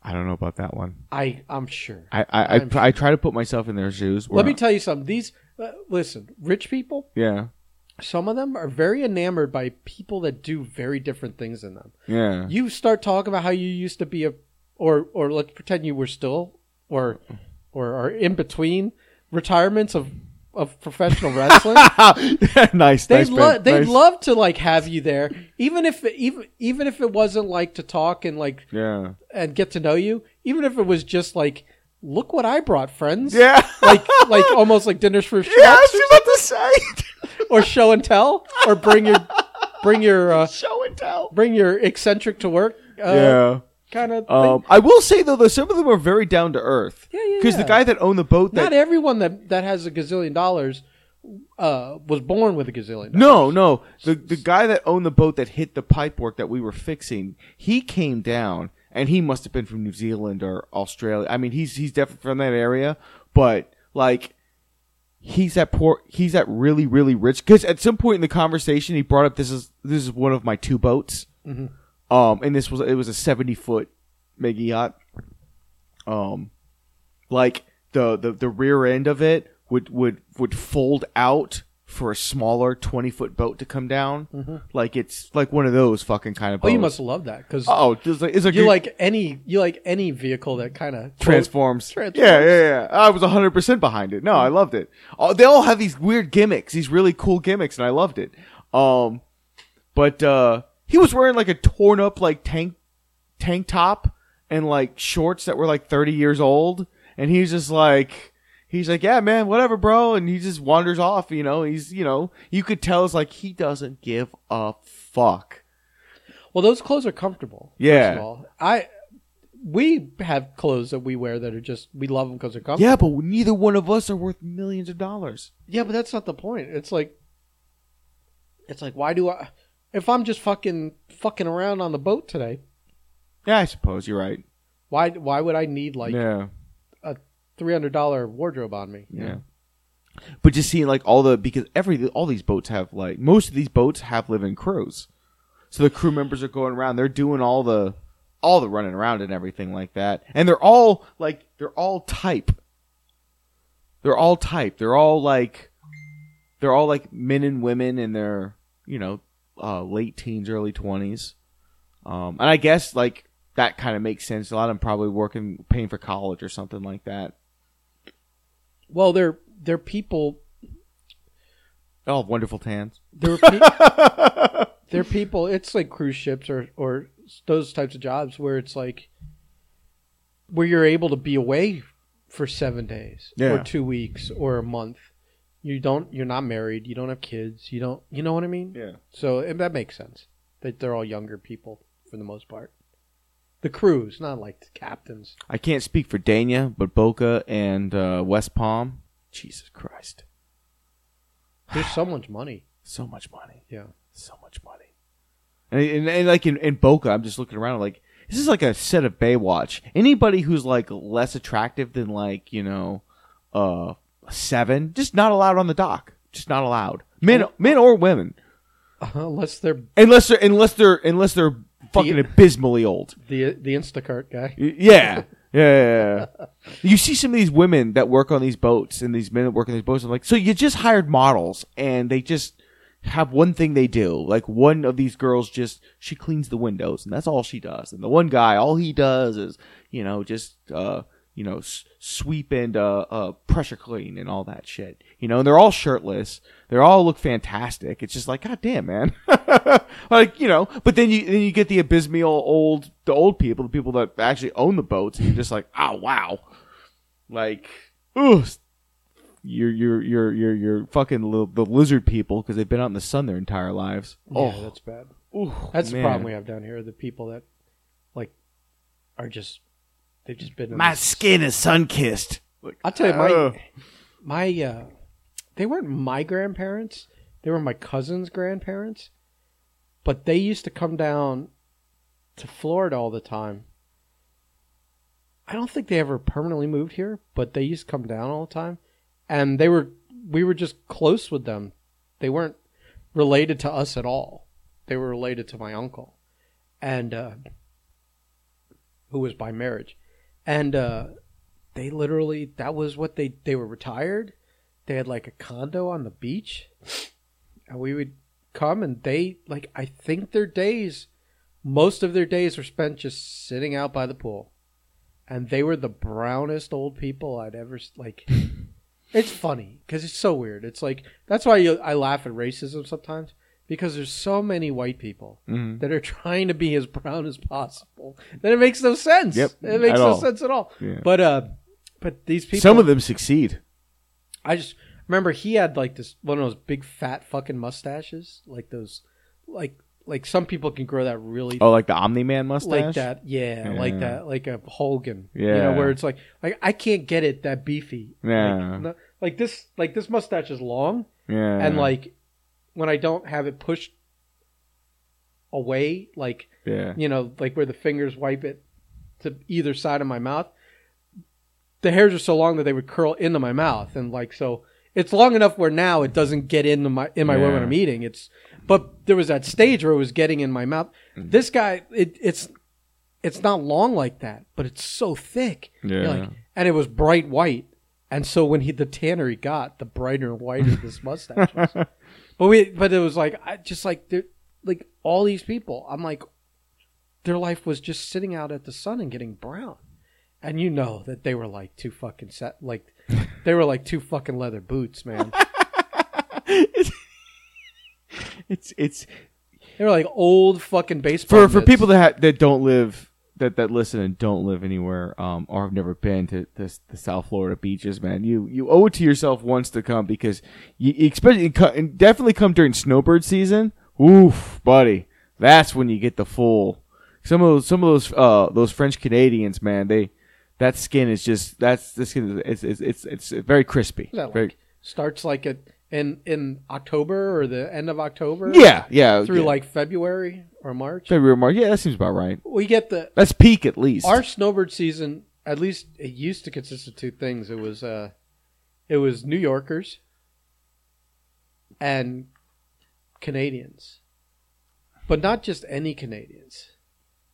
I don't know about that one.
I I'm sure.
I I I,
I'm
I try to put myself in their shoes.
Let me tell you something. These uh, listen, rich people.
yeah,
Some of them are very enamored by people that do very different things than them.
yeah.
you start talking about how you used to be a or or let's pretend you were still or or are in between retirements of of professional wrestling
nice.
they'd
nice,
love they'd
nice.
love to like have you there even if even even if it wasn't like to talk and like
Yeah.
and get to know you even if it was just like look what I brought friends
Yeah.
like like almost like dinners for
yeah, I
schmucks
was about to say.
or show and tell or bring your bring your uh,
Show and tell.
bring your eccentric to work uh,
yeah.
Kind of
Um, I will say though, though some of them are very down to earth.
Yeah, yeah,
Because the guy that owned the boat, that
Not everyone that, that has a gazillion dollars uh, was born with a gazillion dollars.
no, no, the the guy that owned the boat that hit the pipe work that we were fixing, he came down, and he must have been from New Zealand or Australia. I mean, he's he's definitely from that area, but like. He's that poor. He's that really, really rich. Because at some point in the conversation, he brought up this is this is one of my two boats.
Mhm.
Um, and this was it was a seventy foot mega yacht. Um, like the, the the rear end of it would would would fold out for a smaller twenty foot boat to come down. Like it's like one of those fucking kind of
Oh, you must love that because
Oh, just like, it's like
you like any you like any vehicle that kind of
transforms.
Transforms.
Yeah, yeah, yeah. I was 100% behind it. No, I loved it. Oh, they all have these weird gimmicks, these really cool gimmicks, and I loved it. Um, but, uh, he was wearing like a torn up, like tank, tank top and like shorts that were like 30 years old. And he's just like, he's like, yeah, man, whatever, bro. And he just wanders off, you know, he's, you know, you could tell it's like he doesn't give a fuck.
Well, those clothes are comfortable.
Yeah.
First of all, I we have clothes that we wear that are just we love them because they're comfortable.
Yeah, but neither one of us are worth millions of dollars.
Yeah, but that's not the point. It's like it's like why do I if I'm just fucking fucking around on the boat today,
Yeah, I suppose you're right.
why why would I need like
yeah.
a three hundred dollar wardrobe on me?
Yeah. But just seeing like all the because every all these boats have like most of these boats have living crews, so the crew members are going around. They're doing all the all the running around and everything like that, and they're all like they're all type. They're all type. They're all like they're all like men and women and they're you know uh, late teens, early twenties. Um, and I guess like that kind of makes sense. A lot of them probably working, paying for college or something like that.
Well, they're they're people.
Oh, wonderful tans.
They're pe- they're people. It's like cruise ships or or those types of jobs where it's like where you're able to be away for seven days
Yeah.
or two weeks or a month. You don't. You're not married. You don't have kids. You don't. You know what I mean?
Yeah.
So and that makes sense. That they're all younger people for the most part. The crews, not like the captains.
I can't speak for Dania, but Boca and uh, West Palm. Jesus Christ,
There's so much money.
so much money.
Yeah.
so much money. And, and, and like in, in Boca, I'm just looking around like this is like a set of Baywatch. Anybody who's like less attractive than like you know, uh, seven, just not allowed on the dock. Just not allowed. Men, men or women,
Unless they're
unless they're unless they're unless they're fucking abysmally old.
the the Instacart guy.
Y- Yeah. Yeah, yeah, yeah. You see some of these women that work on these boats and these men that work on these boats. I'm like, so you just hired models and they just have one thing they do. Like one of these girls just she cleans the windows and that's all she does. And the one guy, all he does is you know just uh you know s- sweep and uh, uh pressure clean and all that shit. You know, and they're all shirtless. They all look fantastic. It's just like, god damn, man. like you know, but then you then you get the abysmal old the old people, the people that actually own the boats, and you're just like, oh wow, like, ooh, you're you're you're you're you're fucking li- the lizard people because they've been out in the sun their entire lives.
Yeah,
Oh,
that's bad.
ooh,
That's the problem we have down here. The people that like are just they've just been.
My
this-
skin is sun kissed.
I'll tell you, my
Ugh.
my uh, they weren't my grandparents. They were my cousin's grandparents, but they used to come down to Florida all the time. I don't think they ever permanently moved here, but they used to come down all the time, and they were we were just close with them. They weren't related to us at all. They were related to my uncle, and uh, who was by marriage, and uh, they literally that was what they they were retired. They had like a condo on the beach, and we would come and they like I think their days, most of their days were spent just sitting out by the pool, and they were the brownest old people I'd ever like. It's funny because it's so weird. It's like that's why you, I laugh at racism sometimes because there's so many white people
Mhm.
that are trying to be as brown as possible that it makes no sense.
Yep,
it makes no
all.
sense at all.
Yeah.
But uh, but these people,
Some of them succeed.
I just remember he had like this one of those big fat fucking mustaches, like those, like like some people can grow that really
Oh, like the Omni Man mustache.
like that, yeah, like that, like a Hogan, you know,
Yeah.
where it's like like I can't get it that beefy,
Yeah.
like, like this, like this mustache is long,
Yeah.
and like when I don't have it pushed away, like
yeah.
you know, like where the fingers wipe it to either side of my mouth. The hairs are so long that they would curl into my mouth, and like so, it's long enough where now it doesn't get into my in my
Yeah.
when I'm eating. It's, but there was that stage where it was getting in my mouth.
Mm.
This guy, it, it's, it's not long like that, but it's so thick.
Yeah.
like- and it was bright white, and so when he the tanner he got, the brighter and whiter this mustache was. But we, but it was like I just like like all these people. I'm like, their life was just sitting out at the sun and getting brown, and you know that they were like two fucking set, like they were like two fucking leather boots, man.
it's it's
They were like old fucking baseball.
for for
mitts.
people that ha- that don't live that that listen and don't live anywhere um or have never been to this the South Florida beaches, man. You you owe it to yourself once to come because you, you expect you co- and definitely come during snowbird season. Oof, buddy, that's when you get the full. Some of those some of those uh those French Canadians, man, they that skin is just that's the skin is it's it's it's, it's very crispy.
That
Very,
like starts like at in in October or the end of October.
yeah, yeah,
through
yeah.
like February or March.
February, March. Yeah, that seems about right.
We get the
That's peak at least.
our snowbird season. At least it used to consist of two things. It was uh, it was New Yorkers and Canadians, but not just any Canadians.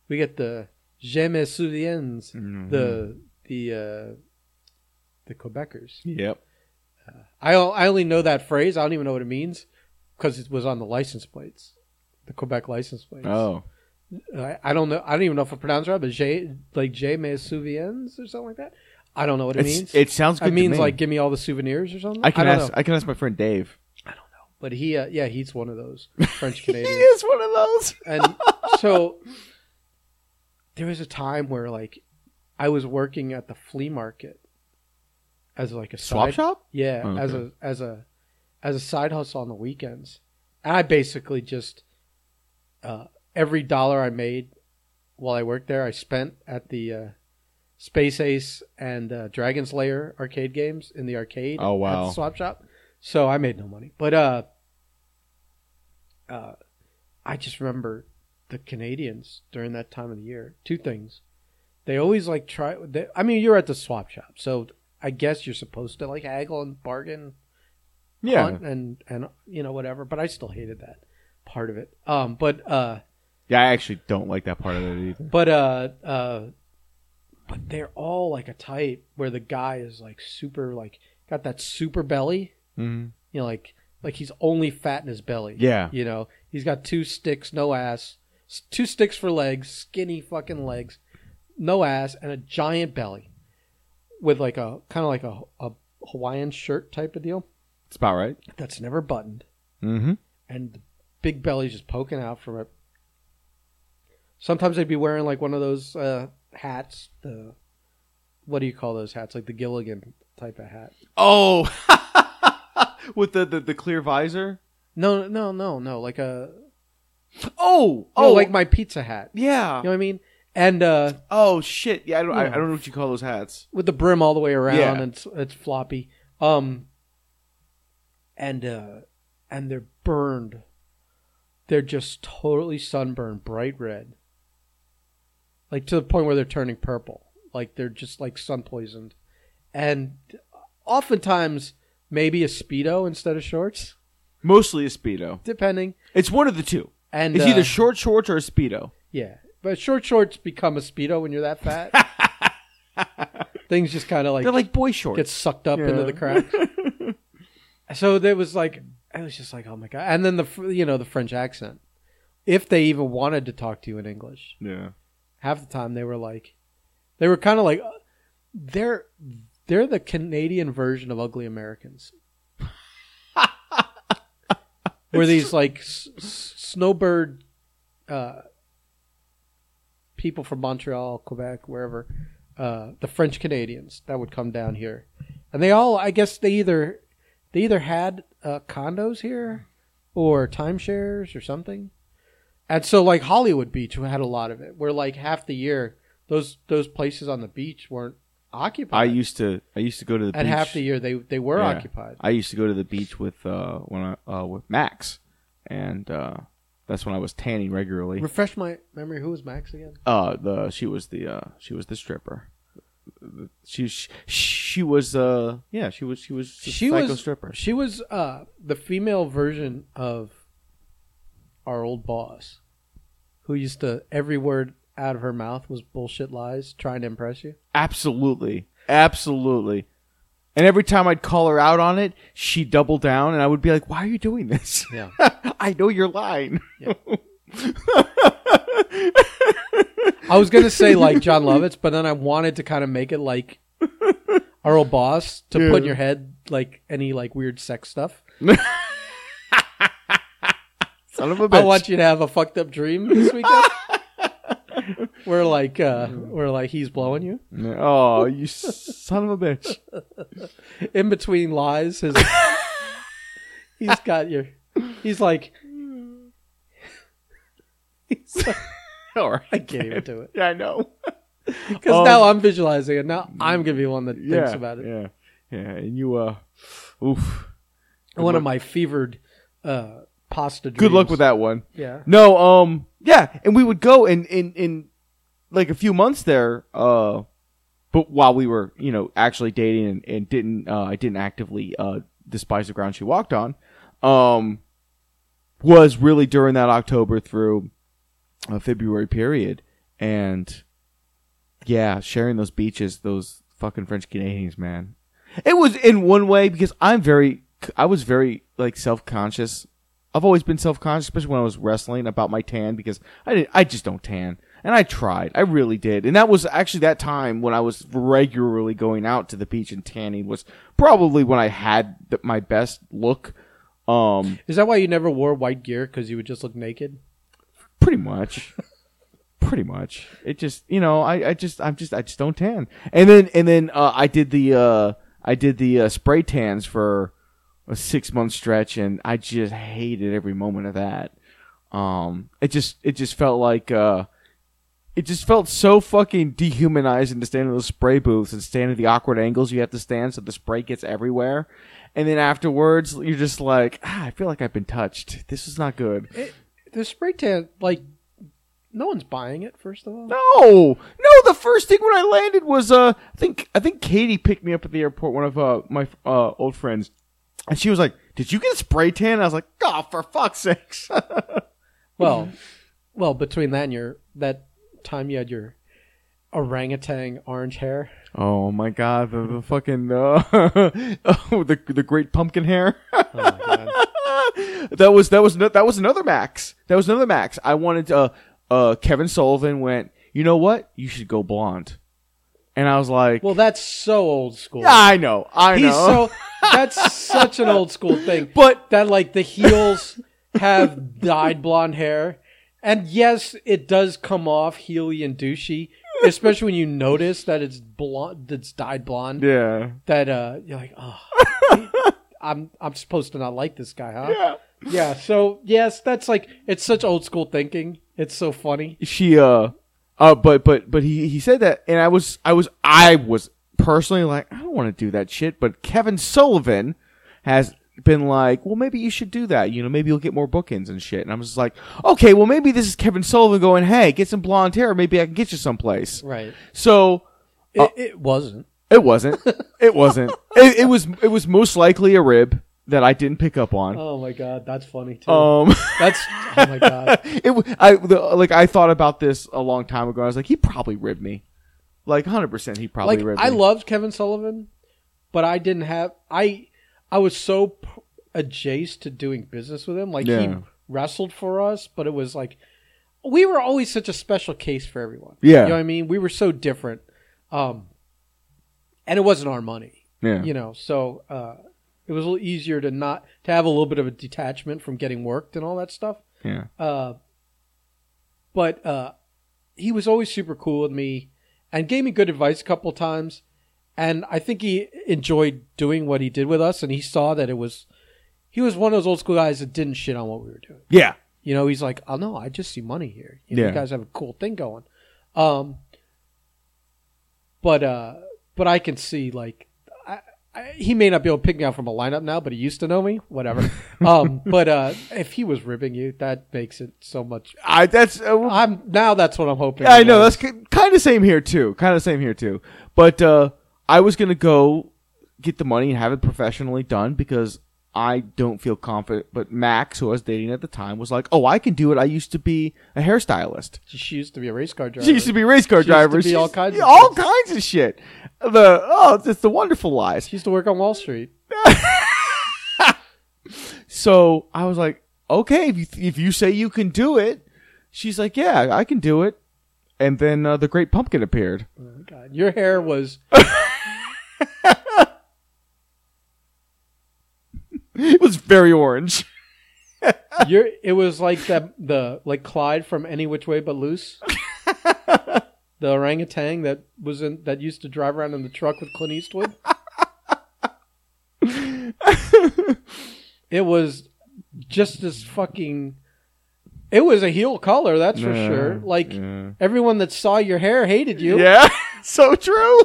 We get the Je me souviens,
Mhm.
the the uh, the Quebecers.
Yep.
I I only know that phrase. I don't even know what it means because it was on the license plates, the Quebec license plates.
Oh,
I, I don't know. I don't even know if I pronounce it right, but J like J mes souviens or something like that. I don't know what it
It's-
means.
it sounds good.
it
to
means
me.
like give me all the souvenirs or something.
I can
don't
ask.
know.
I can ask my friend Dave. I don't know.
But he, uh, yeah, he's one of those French Canadians.
he is one of those.
and so there was a time where like I was working at the flea market as like a
Swap
side,
shop.
Yeah,
Oh,
as a as a as a side hustle on the weekends. And I basically just uh, every dollar I made while I worked there, I spent at the uh, Space Ace and uh, Dragon's Lair arcade games in the arcade.
Oh,
At
wow.
the swap shop. So I made no money, but uh, uh, I just remember the Canadians during that time of the year. Two things. They always like try. They, I mean, you're at the swap shop, so I guess you're supposed to like haggle and bargain,
Yeah,
and and you know whatever. But I still hated that part of it. Um, but uh,
yeah. I actually don't like that part of it either.
but uh, uh, but they're all like a type where the guy is like super like got that super belly.
Mhm.
You know, like like he's only fat in his belly.
Yeah.
You know, he's got two sticks, no ass, two sticks for legs, skinny fucking legs, no ass, and a giant belly, with like a kind of like a, a Hawaiian shirt type of deal
It's about right.
that's never buttoned,
Mm-hmm.
and the big belly's just poking out from it. Sometimes they'd be wearing like one of those uh, hats. The what do you call those hats? Like the Gilligan type of hat.
Oh, with the, the the clear visor.
No, no, no, no. Like a
Oh,
oh,
oh,
like my pizza hat.
yeah.
You know what I mean? And uh,
Oh shit! Yeah, I don't. I, I don't know what you call those hats.
with the brim all the way around
Yeah.
and it's, it's floppy. Um, and uh, and they're burned. They're just totally sunburned, bright red. Like to the point where they're turning purple. Like they're just like sun poisoned, and oftentimes maybe a speedo instead of shorts,
Mostly a speedo.
depending.
It's one of the two.
And
It's
uh,
either short shorts or a speedo.
yeah, but short shorts become a speedo when you're that fat. Things just kind of like
They're like boy shorts.
get sucked up
Yeah.
into the crack. so there was like, I was just like, oh my god! And then the you know the French accent. If they even wanted to talk to you in English,
yeah.
half the time they were like, they were kind of like, they're they're the Canadian version of ugly Americans. Were these like s- s- snowbird uh, people from Montreal, Quebec, wherever, uh, the French Canadians that would come down here, and they all, I guess, they either they either had uh, condos here or timeshares or something, and so like Hollywood Beach had a lot of it, where like half the year those those places on the beach weren't occupied,
I used to. I used to go to the beach
and
beach.
half the year they they were
Yeah.
occupied.
I used to go to the beach with uh when I uh with Max, and uh that's when I was tanning regularly.
Refresh my memory. Who was Max again?
Uh, the she was the uh she was the stripper. She she, she was uh yeah she was she was
She
psycho
was-
stripper.
She was uh, the female version of our old boss, who used to every word out of her mouth was bullshit lies, trying to impress you.
Absolutely, absolutely. And every time I'd call her out on it, she'd double down, and I would be like, "Why are you doing this?
Yeah.
I know you're lying."
I was gonna say like Jon Lovitz, but then I wanted to kind of make it like our old boss to
Yeah.
put in your head like any like weird sex stuff.
Son of a bitch.
I want you to have a fucked up dream this weekend. where like uh where like he's blowing you.
Oh, you son of a bitch!
in between lies his he's got your he's like like-
All right,
I can't even do it
Yeah, I know.
because
Um,
now I'm visualizing it. Now I'm gonna be one that
Yeah,
thinks about it.
Yeah, yeah. And you, uh, oof.
one
luck.
of my fevered uh, pasta. Dreams.
Good luck with that one.
Yeah,
No, um, yeah, and we would go in in in like a few months there. Uh, but while we were, you know, actually dating and, and didn't, uh, I didn't actively uh despise the ground she walked on. Um, was really during that October through uh, February period, and yeah, sharing those beaches, those fucking French Canadians, man. It was in one way because I'm very, I was very like self conscious. I've always been self conscious, especially when I was wrestling about my tan because I didn't, I just don't tan, and I tried, I really did, and that was actually that time when I was regularly going out to the beach and tanning was probably when I had the, my best look. Um,
Is that why you never wore white gear? Because you would just look naked?
Pretty much. Pretty much. It just you know i i just i'm just i just don't tan. And then and then uh, i did the uh i did the uh, spray tans for a six month stretch and i just hated every moment of that. Um it just it just felt like uh it just felt so fucking dehumanizing to stand in those spray booths and stand at the awkward angles you have to stand so the spray gets everywhere. And then afterwards you're just like ah, i feel like i've been touched. This is not good
The spray tan, like, no one's buying it, first of all.
No, no. The first thing when I landed was uh, I think I think Katie picked me up at the airport. One of uh my uh old friends, and she was like, "Did you get a spray tan?" I was like, "Oh, for fuck's sakes!"
Well, well, between that and your, that time you had your orangutan orange hair.
oh my god, the, the fucking uh, oh the the great pumpkin hair.
Oh, my God.
that was that was that was another max. That was another max. I wanted uh uh Kevin Sullivan went. You know what? You should go blonde. And I was like,
Well, that's so old school.
yeah, I know, I
He's
know.
so that's such an old school thing.
But-
that like the heels have dyed blonde hair, and yes, it does come off heely and douchey, especially when you notice that it's blonde, that's dyed blonde.
yeah,
That uh, you're like, oh, I'm I'm supposed to not like this guy, huh?
yeah.
Yeah. So yes, that's like it's such old school thinking. It's so funny.
she uh uh but but but he he said that and I was I was I was personally like I don't want to do that shit but Kevin Sullivan has been like well maybe you should do that you know maybe you'll get more bookings and shit and I'm just like okay well maybe this is Kevin Sullivan going hey get some blonde hair maybe I can get you someplace
Right.
so
It, it wasn't.
It wasn't it wasn't it, it was it was most likely a rib that I didn't pick up on
Oh my god, that's funny too.
um
that's oh my god.
it I the, like I thought about this a long time ago. I was like, he probably ribbed me, like hundred percent. He probably
like
ribbed
I
me.
loved Kevin Sullivan, but I didn't have I I was so p- adjacent to doing business with him. Like he wrestled for us, but it was like we were always such a special case for everyone.
Yeah.
you know what I mean. We were so different, um, and it wasn't our money.
yeah,
You know, so uh, it was a little easier to not to have a little bit of a detachment from getting worked and all that stuff.
yeah,
Uh, but uh, he was always super cool with me and gave me good advice a couple of times. And I think he enjoyed doing what he did with us. And he saw that it was, he was one of those old school guys that didn't shit on what we were doing.
yeah,
You know, he's like, oh no, I just see money here. You, know,
Yeah.
you guys have a cool thing going. Um, but, uh, but I can see like, I, I, he may not be able to pick me out from a lineup now, but he used to know me. Whatever. um, but uh, if he was ribbing you, that makes it so much
I that's uh,
I'm now. That's what I'm hoping.
I know that's kind of same here too. Kind of same here too. But uh, I was gonna go get the money and have it professionally done because I don't feel confident. But Max, who I was dating at the time, was like, "Oh, I can do it. I used to be a hairstylist."
She used to be a race car driver.
She used to be a race car
She used to be all kinds of
all
things.
kinds of shit. The oh, it's the wonderful lies.
She used to work on Wall Street.
So I was like, okay, if you if you say you can do it, she's like, yeah, I can do it. And then uh, the Great Pumpkin appeared.
Oh, God. Your hair was
It was very orange.
your. It was like that. The like Clyde from Any Which Way But Loose. the orangutan that was in that used to drive around in the truck with Clint Eastwood. it was just as fucking. It was a heel color, that's for
Yeah,
sure. Like
yeah.
everyone that saw your hair hated you,
Yeah, so true.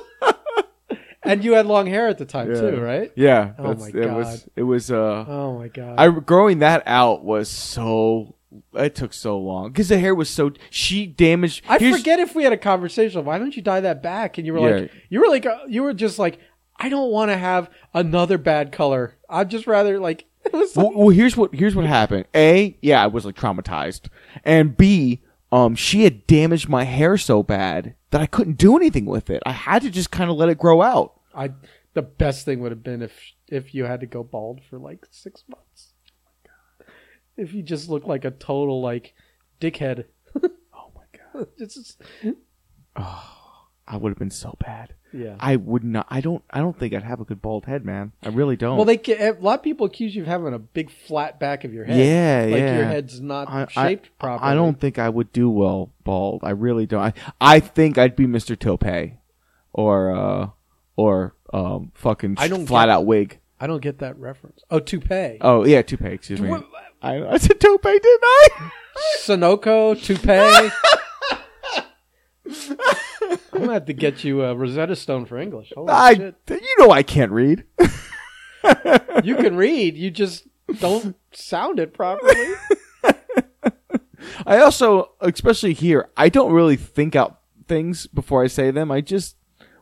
and you had long hair at the time
Yeah.
too, right?
Yeah,
Oh my
it was
God.
it was uh
Oh my god!
I growing that out was so it took so long because the hair was so she damaged.
I forget if we had a conversation. Why don't you dye that back? And you were
Yeah.
like, you were like, uh, you were just like, I don't want to have another bad color. I'd just rather like. It was like,
Well, well, here's what here's what happened. A, yeah, I was like traumatized, and B, um, she had damaged my hair so bad that I couldn't do anything with it. I had to just kind of let it grow out.
I the best thing would have been if if you had to go bald for like six months. If you just looked like a total like dickhead.
Oh my god.
It's just,
Oh, I would have been so bad.
yeah.
I would not. I don't. I don't think I'd have a good bald head, man. I really don't.
Well, they ca- a lot of people accuse you of having a big flat back of your head.
Yeah,
like
yeah.
your head's not
I,
shaped
I,
properly.
I don't think I would do well bald. I really don't. I, I think I'd be Mr. Tope, or uh, or um, fucking
I don't
flat
get-
out wig.
I don't get that reference. Oh, toupee.
Oh yeah, toupee. Excuse me.
What-
I, I said tope, didn't I?
Sunoco, toupee. I'm gonna have to get you a Rosetta Stone for English. Holy
I
shit!
you know I can't read.
You can read, you just don't sound it properly.
I also, especially here, I don't really think out things before I say them. I just,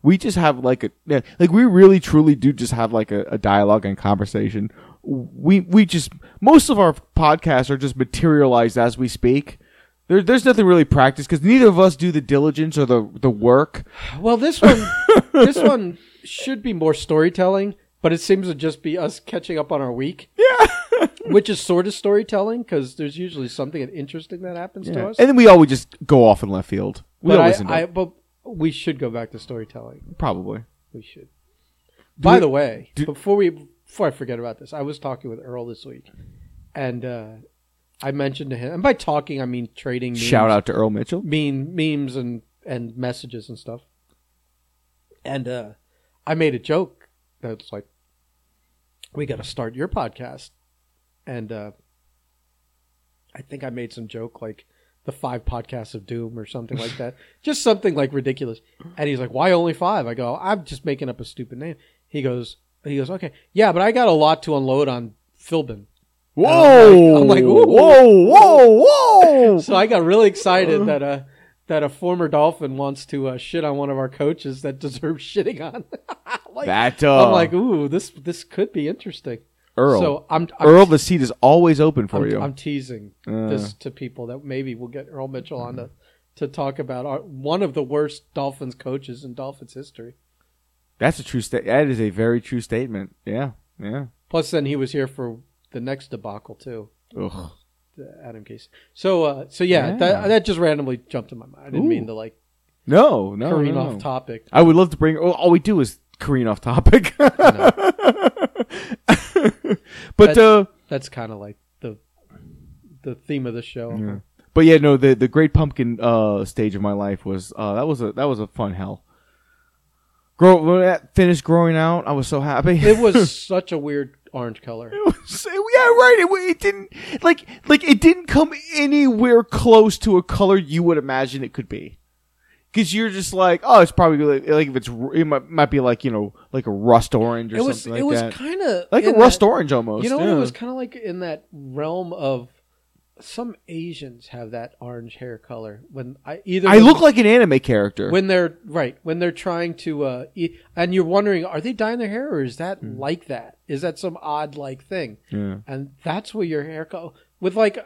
we just have like a, like we really truly do just have like a, a dialogue and conversation. We, we just, most of our podcasts are just materialized as we speak. There, there's nothing really practiced because neither of us do the diligence or the, the work.
Well, this one, this one should be more storytelling, but it seems to just be us catching up on our week.
Yeah.
which is sort of storytelling because there's usually something interesting that happens to us.
And then we always just go off in left field. We
but
always
I,
end
I, but we should go back to storytelling.
probably.
We should. By
we-
the way,
do-
before we before I forget about this, I was talking with Earl this week, and uh, I mentioned to him, and by talking I mean trading. Memes,
Shout out to Earl Mitchell.
meme memes and and messages and stuff. And uh, I made a joke that's like, "We got to start your podcast," and uh, I think I made some joke like the five podcasts of doom or something like that, just something like ridiculous. And he's like, "Why only five? I go, "I'm just making up a stupid name." He goes, "He goes, okay, yeah, but I got a lot to unload on Philbin."
Whoa!
I'm like, ooh.
whoa, whoa, whoa!
So I got really excited that uh that a former Dolphin wants to uh, shit on one of our coaches that deserves shitting on. like,
that uh,
I'm like, ooh, this this could be interesting.
Earl.
So I'm, I'm
Earl, the seat is always open for
I'm,
you.
I'm teasing
Uh.
this to people that maybe we'll get Earl Mitchell on to to talk about our, one of the worst Dolphins coaches in Dolphins history.
That's a true state. That is a very true statement. Yeah, yeah.
Plus, then he was here for the next debacle too.
Ugh.
the Adam Gase. So, uh, so yeah,
Yeah.
that that just randomly jumped in my mind. I didn't
Ooh.
mean to like
No, no,
careen
no.
off topic.
I would love to bring. oh, All we do is careen off topic. but
That's-
uh,
That's kind of like the the theme of the show.
yeah. but yeah, no. The the Great Pumpkin uh stage of my life was uh that was a that was a fun hell. Grow when that finished growing out, I was so happy.
It was such a weird orange color.
It was- yeah, right. It, it didn't like like it didn't come anywhere close to a color you would imagine it could be. Because you're just like, oh, it's probably like, like if it's it might, might be like you know like a rust orange or
It was
something
it
like
was
that,
kind of
like a rust orange almost.
You know,
yeah.
it was kind of like in that realm of some Asians have that orange hair color when I either
I look like an anime character.
when they're right when they're trying to uh e- and you're wondering are they dyeing their hair or is that
Hmm.
like that is that some odd like thing
yeah.
and that's where your hair color with like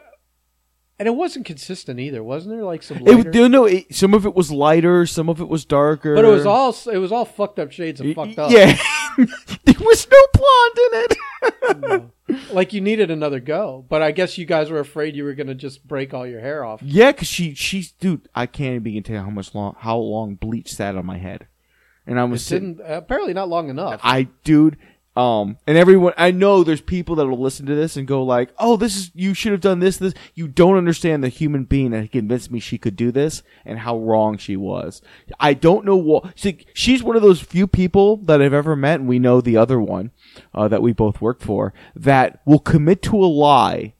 and it wasn't consistent either wasn't there like some
It,
lighter,
no, no, it, some of it was lighter, some of it was darker.
but it was all it was all fucked up shades of fucked up
Yeah, there was no blonde in it.
No. like you needed another go but i guess you guys were afraid you were going to just break all your hair off
Yeah, cause she, she's, dude, I can't even begin to tell you how much long, how long bleach sat on my head, and I
it
was sitting.
apparently not long enough
I, dude, um, and everyone, I know there's people that will listen to this and go like, "Oh, this is you should have done this, this." You don't understand the human being that convinced me she could do this and how wrong she was. I don't know what. See, she's one of those few people that I've ever met, and we know the other one uh, that we both worked for that will commit to a lie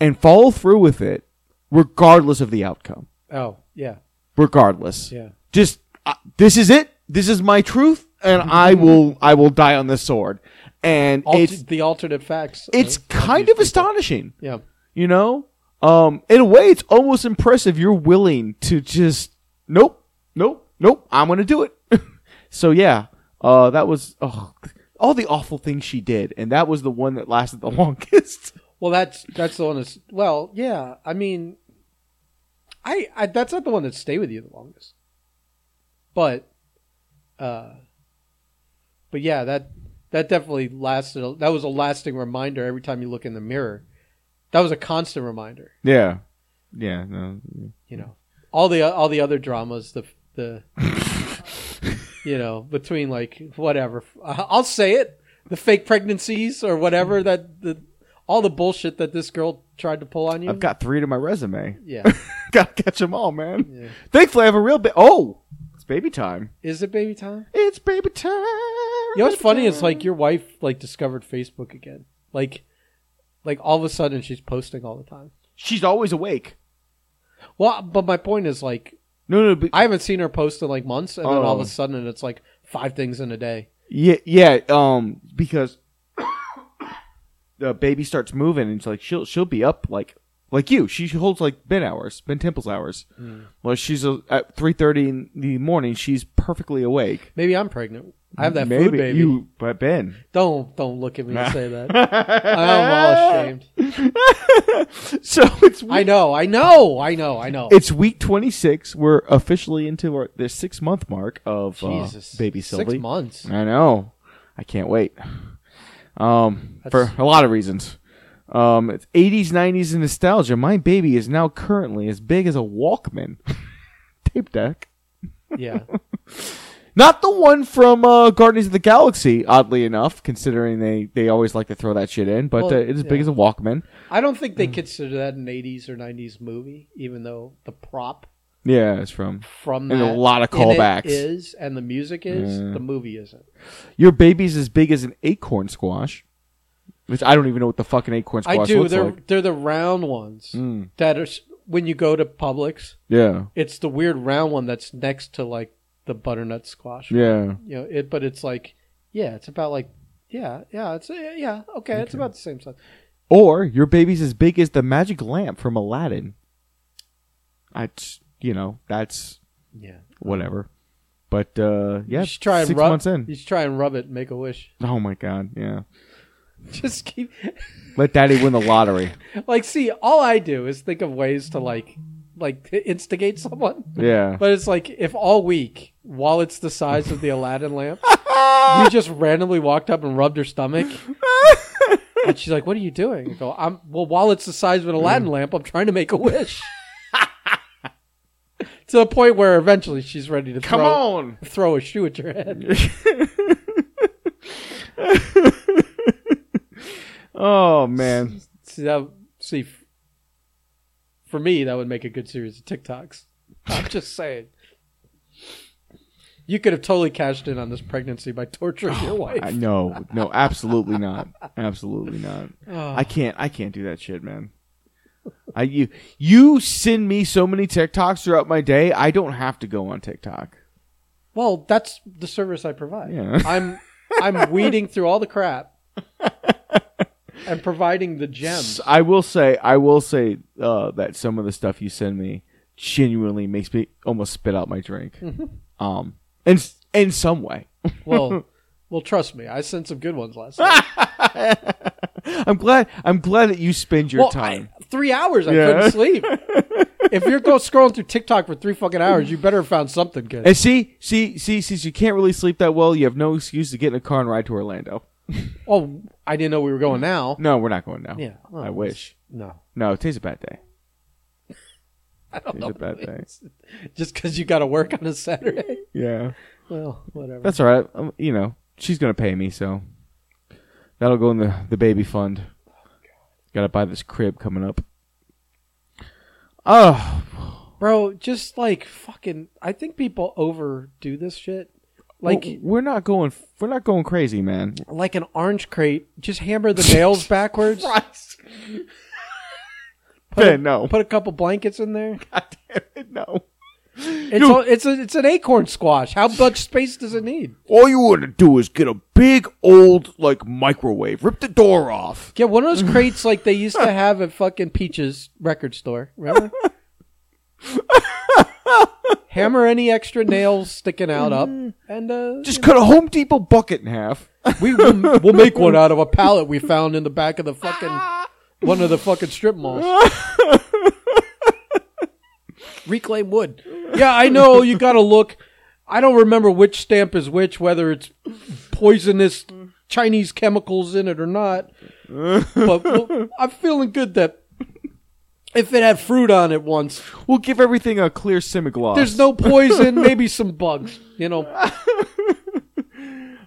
and follow through with it, regardless of the outcome.
oh yeah
Regardless,
yeah
just uh, this is it. This is my truth, and I will I will die on this sword. And
Alter-
it's
the alternate facts
it's
of- of
kind of astonishing,
yeah
you know. Um, in a way, it's almost impressive. You're willing to just nope, nope, nope. I'm gonna do it. so yeah, uh, that was oh, all the awful things she did, and that was the one that lasted the longest.
Well, that's that's the one that's well, yeah. I mean, I, I that's not the one that stay with you the longest, but uh, but yeah, that that definitely lasted. That was a lasting reminder every time you look in the mirror. That was a constant reminder.
Yeah, yeah. No.
You know, all the all the other dramas, the the you know between like whatever. I'll say it, the fake pregnancies or whatever that the all the bullshit that this girl tried to pull on you.
I've got three to my resume.
yeah,
Gotta catch them all, man.
yeah.
Thankfully, I have a real bit. Oh, baby time.
Is it baby time?
It's baby time.
You know what's funny is
time.
like your wife like discovered Facebook again. Like like all of a sudden she's posting all the time.
she's always awake.
Well, but my point is like
No, no, but
I haven't seen her post in like months, and then all of
Oh.
a sudden it's like five things in a day.
yeah, yeah. Um, because the baby starts moving, and it's like she'll she'll be up like like you. She holds like Ben hours, Ben Temple's hours. Well, she's uh, at three thirty in the morning. She's perfectly awake.
Maybe I'm pregnant. I have that
Maybe
food baby.
you, but Ben.
Don't don't look at me and say that. I'm all ashamed.
so it's
I know, I know, I know, I know.
it's week twenty six. We're officially into our the six month mark of uh, baby
six
Sylvie.
months.
I know. I can't wait. Um,
That's-
for a lot of reasons. Um, it's 80s, 90s, and nostalgia. My baby is now currently as big as a Walkman tape deck.
Yeah,
Not the one from uh, Guardians of the Galaxy, oddly enough, considering they, they always like to throw that shit in. But
Well,
uh, it is big
yeah.
as a Walkman.
I don't think they
Hmm.
consider that an '80s or '90s movie, even though the prop
Yeah, it's from.
from
And a lot of callbacks.
is and the music is.
Yeah.
The movie isn't.
Your baby's as big as an acorn squash. Which I don't even know what the fucking acorn squash
I do.
looks
They're
like.
they're the round ones
Mm,
that are s- when you go to Publix.
yeah,
It's the weird round one that's next to like the butternut squash.
yeah.
You know it, but it's like yeah, it's about like yeah, yeah, it's yeah, okay, it's about the same size.
Or your baby's as big as the magic lamp from Aladdin. That's you know, that's
Yeah,
whatever. But uh, yeah,
you should try and
six
rub.
months in.
You should try and rub it, and make a wish.
Oh my god, yeah.
Just keep
Let Daddy win the lottery.
like see. All I do is think of ways to like like instigate someone.
Yeah.
But it's like if all week, while it's the size of the Aladdin lamp, you just randomly walked up and rubbed her stomach, and she's like, "What are you doing?" I go, "I'm well." While it's the size of an Aladdin mm. lamp, I'm trying to make a wish. to the point where eventually she's ready to
Come
throw,
on.
throw a shoe at your head.
Oh man.
See that? See, for me, that would make a good series of TikToks. I'm just saying. You could have totally cashed in on this pregnancy by torturing your oh, wife.
I, no, no, absolutely not. Absolutely not.
Oh.
I can't. I can't do that shit, man. I you you send me so many TikToks throughout my day. I don't have to go on TikTok.
Well, that's the service I provide.
Yeah.
I'm I'm weeding through all the crap and providing the gems.
I will say, I will say uh, that some of the stuff you send me genuinely makes me almost spit out my drink. Um, in in some way.
Well, well, trust me, I sent some good ones last night.
I'm glad. I'm glad that you spend your
well,
time.
I, three hours I
Yeah.
couldn't sleep. if you're go scrolling through TikTok for three fucking hours, you better have found something good.
and see, see, see, since you can't really sleep that well, you have no excuse to get in a car and ride to Orlando.
Oh, I didn't know we were going now.
No, we're not going now.
Yeah, well,
I wish.
No,
No, today's a bad day.
I don't
Today's
know.
a bad day.
Just because you got to work on a Saturday.
Yeah,
Well, whatever.
that's all right. Um, you know, she's gonna pay me, so that'll go in the the baby fund. Got to buy this crib coming up. Oh,
Bro, just like fucking. I think people overdo this shit. Like,
Well, we're not going. We're not going crazy, man.
like an orange crate. Just hammer the nails backwards. Put,
Ben,
a,
no.
put a couple blankets in there.
God damn it, no.
It's a, it's a, it's an acorn squash. How much space does it need?
All you want to do is get a big old like microwave, rip the door off.
Get one of those crates like they used to have at fucking Peaches record store. Remember? Hammer any extra nails sticking out up, and uh,
Just cut a Home Depot bucket in half.
we will we'll make one out of a pallet we found in the back of the fucking one of the fucking strip malls. Reclaim wood. Yeah, I know you got to look. I don't remember which stamp is which, whether it's poisonous Chinese chemicals in it or not. But well, I'm feeling good that if it had fruit on it once,
We'll give everything a clear semigloss.
there's no poison, maybe some bugs. You know,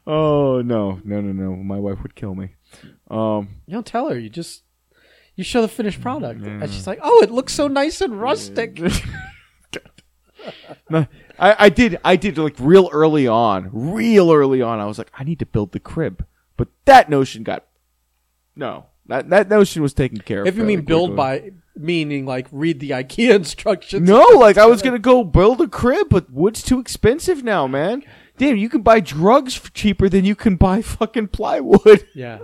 Oh no, no, no, no! My wife would kill me. Um,
you don't tell her. You just you show the finished product, and she's like, "Oh, it looks so nice and rustic."
no, I, I did, I did like real early on, real early on. I was like, I need to build the crib, but that notion got no. That that notion was taken care of.
If you mean build by meaning like read the IKEA instructions.
No, like I was gonna go build a crib, but wood's too expensive now, man. Damn, you can buy drugs cheaper than you can buy fucking plywood.
Yeah.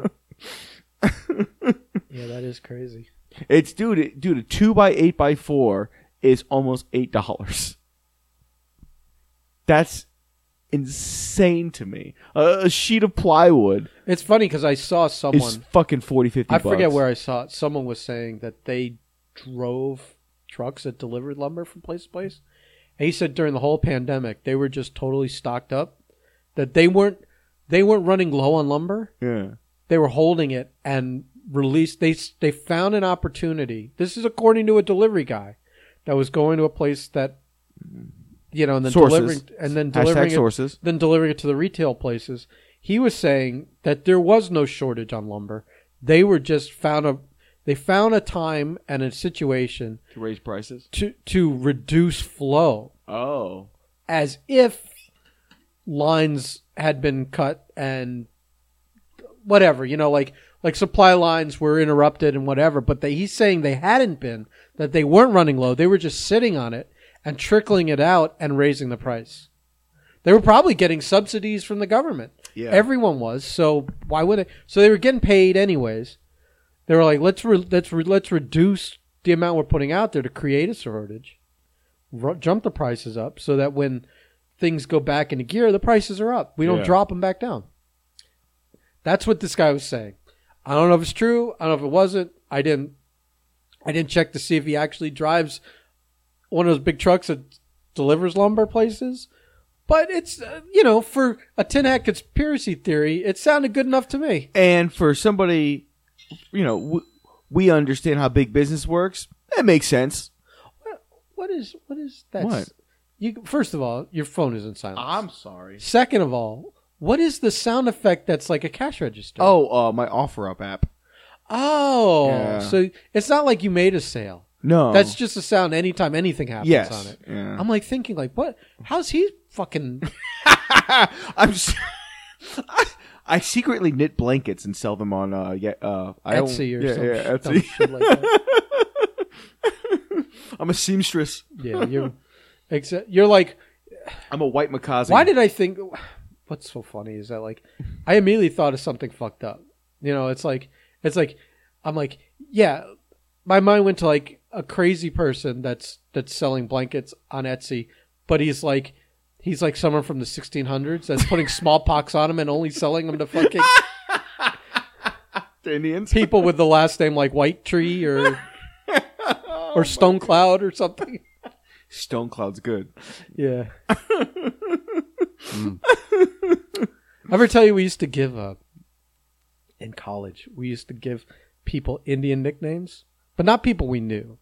yeah, that is crazy.
It's dude, it, dude, a two by eight by four is almost eight dollars. That's insane to me. A, a sheet of plywood
It's funny because I saw someone.
is fucking 40, 50
I forget
bucks.
where I saw it. Someone was saying that they drove trucks that delivered lumber from place to place. And he said during the whole pandemic they were just totally stocked up. That they weren't they weren't running low on lumber.
Yeah.
They were holding it and released. They they found an opportunity. This is according to a delivery guy that was going to a place that you know and then
Sources.
delivering and then delivering
Hashtag
it,
sources.
then delivering it to the retail places. He was saying that there was no shortage on lumber. They were just found a they found a time and a situation
To raise prices.
to to reduce flow
Oh.
as if lines had been cut and whatever, you know, like like supply lines were interrupted and whatever, but they, he's saying they hadn't been, that they weren't running low. They were just sitting on it and trickling it out and raising the price. They were probably getting subsidies from the government.
Yeah.
Everyone was, so why would they? So they were getting paid anyways. They were like, let's re- let's re- let's reduce the amount we're putting out there to create a shortage, ru- jump the prices up, so that when things go back into gear, the prices are up. We don't
Yeah.
drop them back down. That's what this guy was saying. I don't know if it's true. I don't know if it wasn't. I didn't. I didn't check to see if he actually drives one of those big trucks that delivers lumber places. But it's uh, you know for a tin hat conspiracy theory, it sounded good enough to me.
And for somebody, you know, w- we understand how big business works. It makes sense.
What is what is that?
What?
You first of all, your phone is in silence.
I'm sorry.
Second of all, what is the sound effect that's like a cash register?
Oh, uh, my OfferUp app.
oh,
Yeah.
so it's not like you made a sale.
No,
That's just a sound anytime anything happens
yes.
on it.
Yeah.
I'm like thinking like, what? How's he fucking?
I'm. s- I, I secretly knit blankets and sell them on uh yeah uh I don't-
Etsy or
yeah,
some,
yeah,
sh- some
Etsy.
shit like that.
I'm a seamstress.
Yeah, you're. Exa- you're like,
I'm a white macaws.
why did I think? What's so funny is that like, I immediately thought of something fucked up. You know, it's like, it's like, I'm like, yeah. My mind went to like a crazy person that's that's selling blankets on Etsy, but he's like, he's like someone from the 1600s that's putting smallpox on him and only selling them to fucking
the Indians?
people with the last name like White Tree or or Stone Cloud or something.
Stone Cloud's good.
Yeah. Ever tell you we used to give uh, in college? We used to give people Indian nicknames, but not people we knew.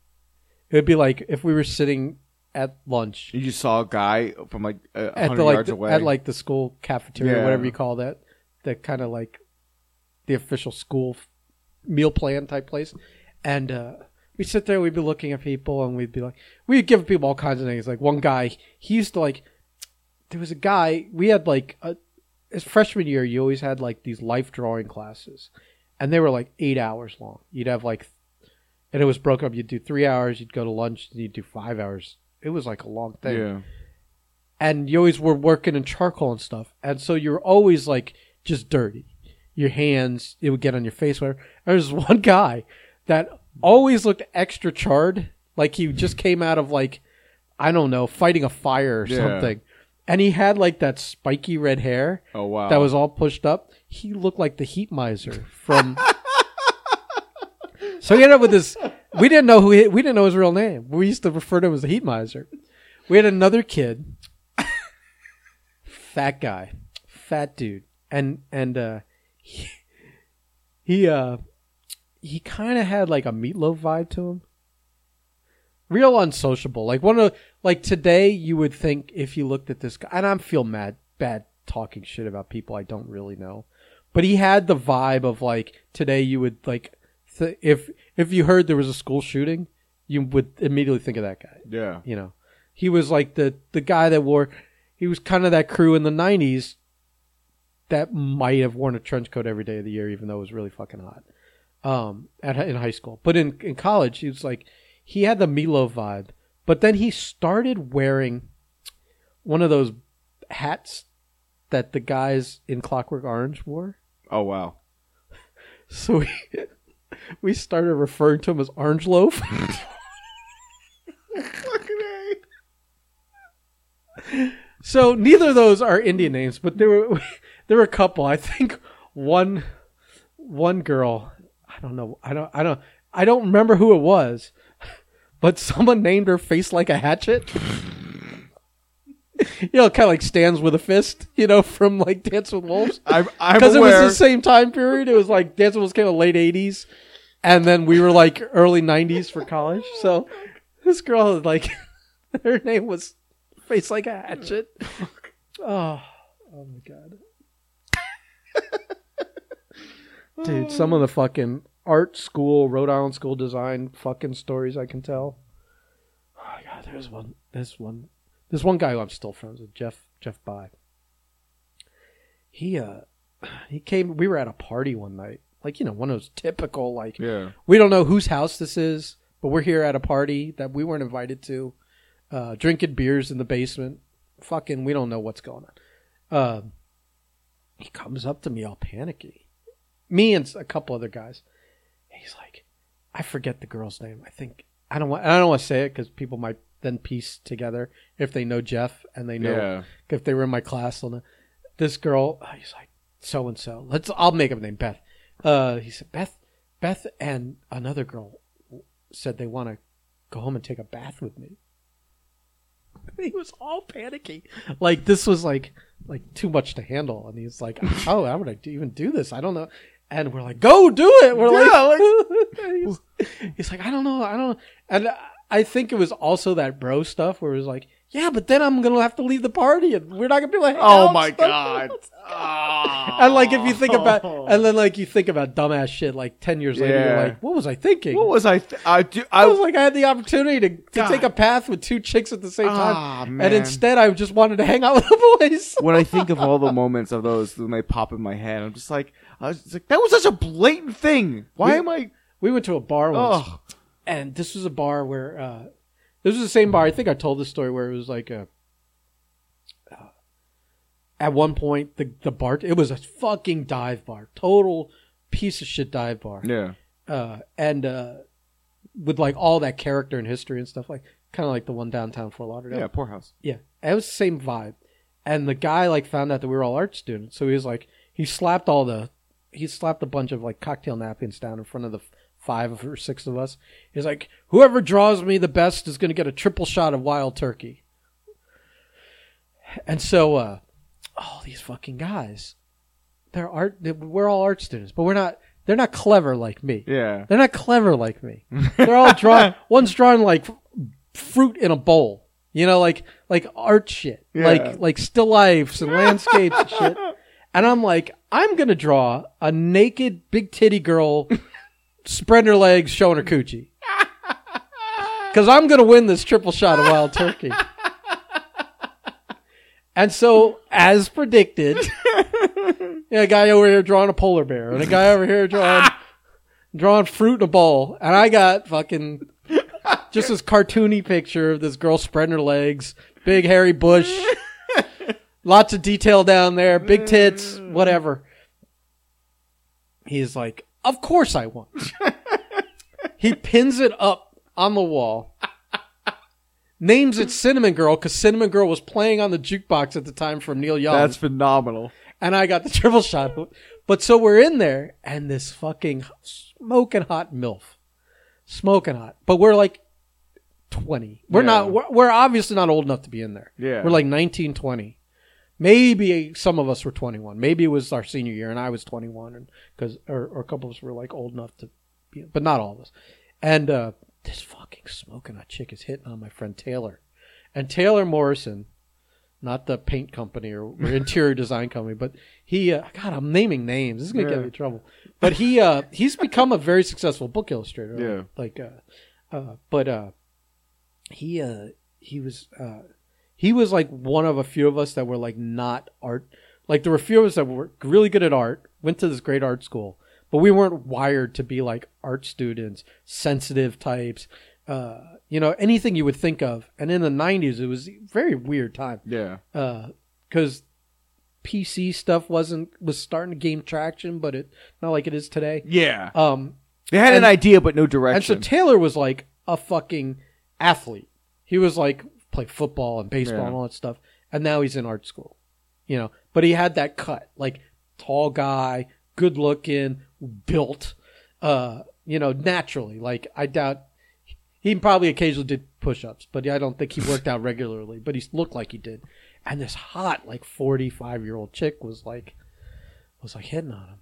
It would be like if we were sitting at lunch
You just saw a guy from like a
at
hundred
the like
yards
the,
away.
at like the school cafeteria,
Yeah.
whatever you call that, that kind of like the official school f- meal plan type place, and uh, we'd sit there, we'd be looking at people, and we'd be like, we'd give people all kinds of things. Like one guy, he used to like, there was a guy we had like a, his freshman year, you always had like these life drawing classes, and they were like eight hours long. You'd have like, and it was broken up. You'd do three hours, you'd go to lunch, and you'd do five hours. It was like a long thing
yeah.
and you always were working in charcoal and stuff, and so you're always like just dirty. Your hands, it would get on your face. Whatever. And There's one guy that always looked extra charred, like he just came out of like I don't know, fighting a fire or
Yeah.
something, and he had like that spiky red hair
Oh wow.
that was all pushed up. He looked like the heat miser from. so he ended up with this. We didn't know who he, we didn't know his real name. We used to refer to him as the heat miser. We had another kid, fat guy, fat dude, and and uh, he he uh he kind of had like a meatloaf vibe to him. Real unsociable, like one of like today you would think if you looked at this guy, and I'm feel mad bad talking shit about people I don't really know, but he had the vibe of like today you would like th- if if you heard there was a school shooting, you would immediately think of that guy.
Yeah.
You know, he was like the the guy that wore. He was kind of that crew in the '90s that might have worn a trench coat every day of the year, even though it was really fucking hot. Um, at in high school, but in in college, he was like he had the Milo vibe, but then he started wearing one of those hats that the guys in Clockwork Orange wore.
Oh wow.
So we we started referring to him as Orange Loaf. so neither of those are Indian names, but there were there were a couple. I think one one girl, I don't know, I don't I don't I don't remember who it was, but someone named her face like a hatchet. you know, kind of like stands with a fist, you know, from like Dance with Wolves.
I'm, I'm
Because it was the same time period. It was like Dance with Wolves came in late '80s, and then we were like early '90s for college. So this girl, like, her name was Face Like a Hatchet. Oh, oh my god, dude! Some of the fucking art school, Rhode Island school design fucking stories I can tell. Oh my god, there's one. There's one. There's one guy who I'm still friends with, Jeff Jeff By. He uh he came we were at a party one night. Like, you know, one of those typical like
yeah.
we don't know whose house this is, but we're here at a party that we weren't invited to. Uh drinking beers in the basement. Fucking we don't know what's going on. Um he comes up to me all panicky. Me and a couple other guys. He's like, I forget the girl's name. I think I don't want I don't want to say it because people might then piece together if they know Jeff and they know
Yeah.
if they were in my class. They'll know. This girl, uh, he's like so and so. Let's. I'll make up a name. Beth. Uh, he said Beth. Beth and another girl said they want to go home and take a bath with me. He was all panicky, like this was like like too much to handle, and he's like, "How how would I even do this? I don't know." And we're like, "Go do it." We're like, he's, he's like, "I don't know, I don't." And I think it was also that bro stuff where it was like, "Yeah, but then I'm gonna have to leave the party, and we're not gonna be like."
Oh my god.
And like if you think about, and then like you think about dumbass shit. Like ten years later, you're like, "What was I thinking?"
What was I? Th- I do.
I
I
was like, I had the opportunity to, to take a path with two chicks at the same time,
Ah,
and instead I just wanted to hang out with the boys.
when I think of all the moments of those when they pop in my head, I'm just like, I was like, that was such a blatant thing. Why
We-
am I?
We went to a bar once,
Oh,
and this was a bar where uh, this was the same bar. I think I told this story where it was like a. uh, at one point, the the bar it was a fucking dive bar, total piece of shit dive bar.
yeah.
uh, and uh, with like all that character and history and stuff like kind of like the one downtown Fort Lauderdale.
Yeah, poorhouse.
yeah, it was the same vibe. And the guy like found out that we were all art students, so he was like he slapped all the he slapped a bunch of like cocktail napkins down in front of the five or six of us. He's like, whoever draws me the best is going to get a triple shot of wild turkey. And so, uh, all these fucking guys, they're art. We're all art students, but we're not. They're not clever like me.
Yeah.
They're not clever like me. They're all drawn. one's drawing like fruit in a bowl. You know, like like art shit,
Yeah.
like like still lifes and landscapes and shit. And I'm like, I'm gonna draw a naked big titty girl, spreading her legs, showing her coochie, because I'm gonna win this triple shot of wild turkey. And so, as predicted, yeah, a guy over here drawing a polar bear, and a guy over here drawing drawing fruit in a bowl, and I got fucking just this cartoony picture of this girl spreading her legs, big hairy bush, lots of detail down there, big tits, whatever. He's like, "Of course I won." he pins it up on the wall. Names it Cinnamon Girl because Cinnamon Girl was playing on the jukebox at the time from Neil Young
That's phenomenal.
and I got the triple shot. But so we're in there, and this fucking smoking hot milf, smoking hot. But we're like twenty. We're
Yeah.
not. We're, we're obviously not old enough to be in there.
Yeah.
we're like 19, 20. Maybe some of us were 21. Maybe it was our senior year and I was 21 and cuz or, or a couple of us were like old enough to be but not all of us. And uh this fucking smoking hot chick is hitting on my friend Taylor. And Taylor Morrison, not the paint company or, or interior design company, but he uh, god, I'm naming names. This is going to
Yeah.
get me in trouble. But he uh he's become a very successful book illustrator.
Yeah.
Like uh uh but uh he uh he was uh he was like one of a few of us that were like not art like there were a few of us that were really good at art went to this great art school but we weren't wired to be like art students sensitive types uh you know anything you would think of and in the 90s it was a very weird time
Yeah.
because pc stuff wasn't was starting to gain traction but it not like it is today
Yeah.
um
They had
and-
an idea, but no direction.
and so. Taylor was like a fucking athlete. He was like played football and baseball
Yeah.
and all that stuff. And now he's in art school. You know, but he had that cut, like tall guy, good looking, built, uh, you know, naturally. Like I doubt he probably occasionally did push ups, but I don't think he worked out regularly, but he looked like he did. And this hot, like forty five year old chick was like was like hitting on him.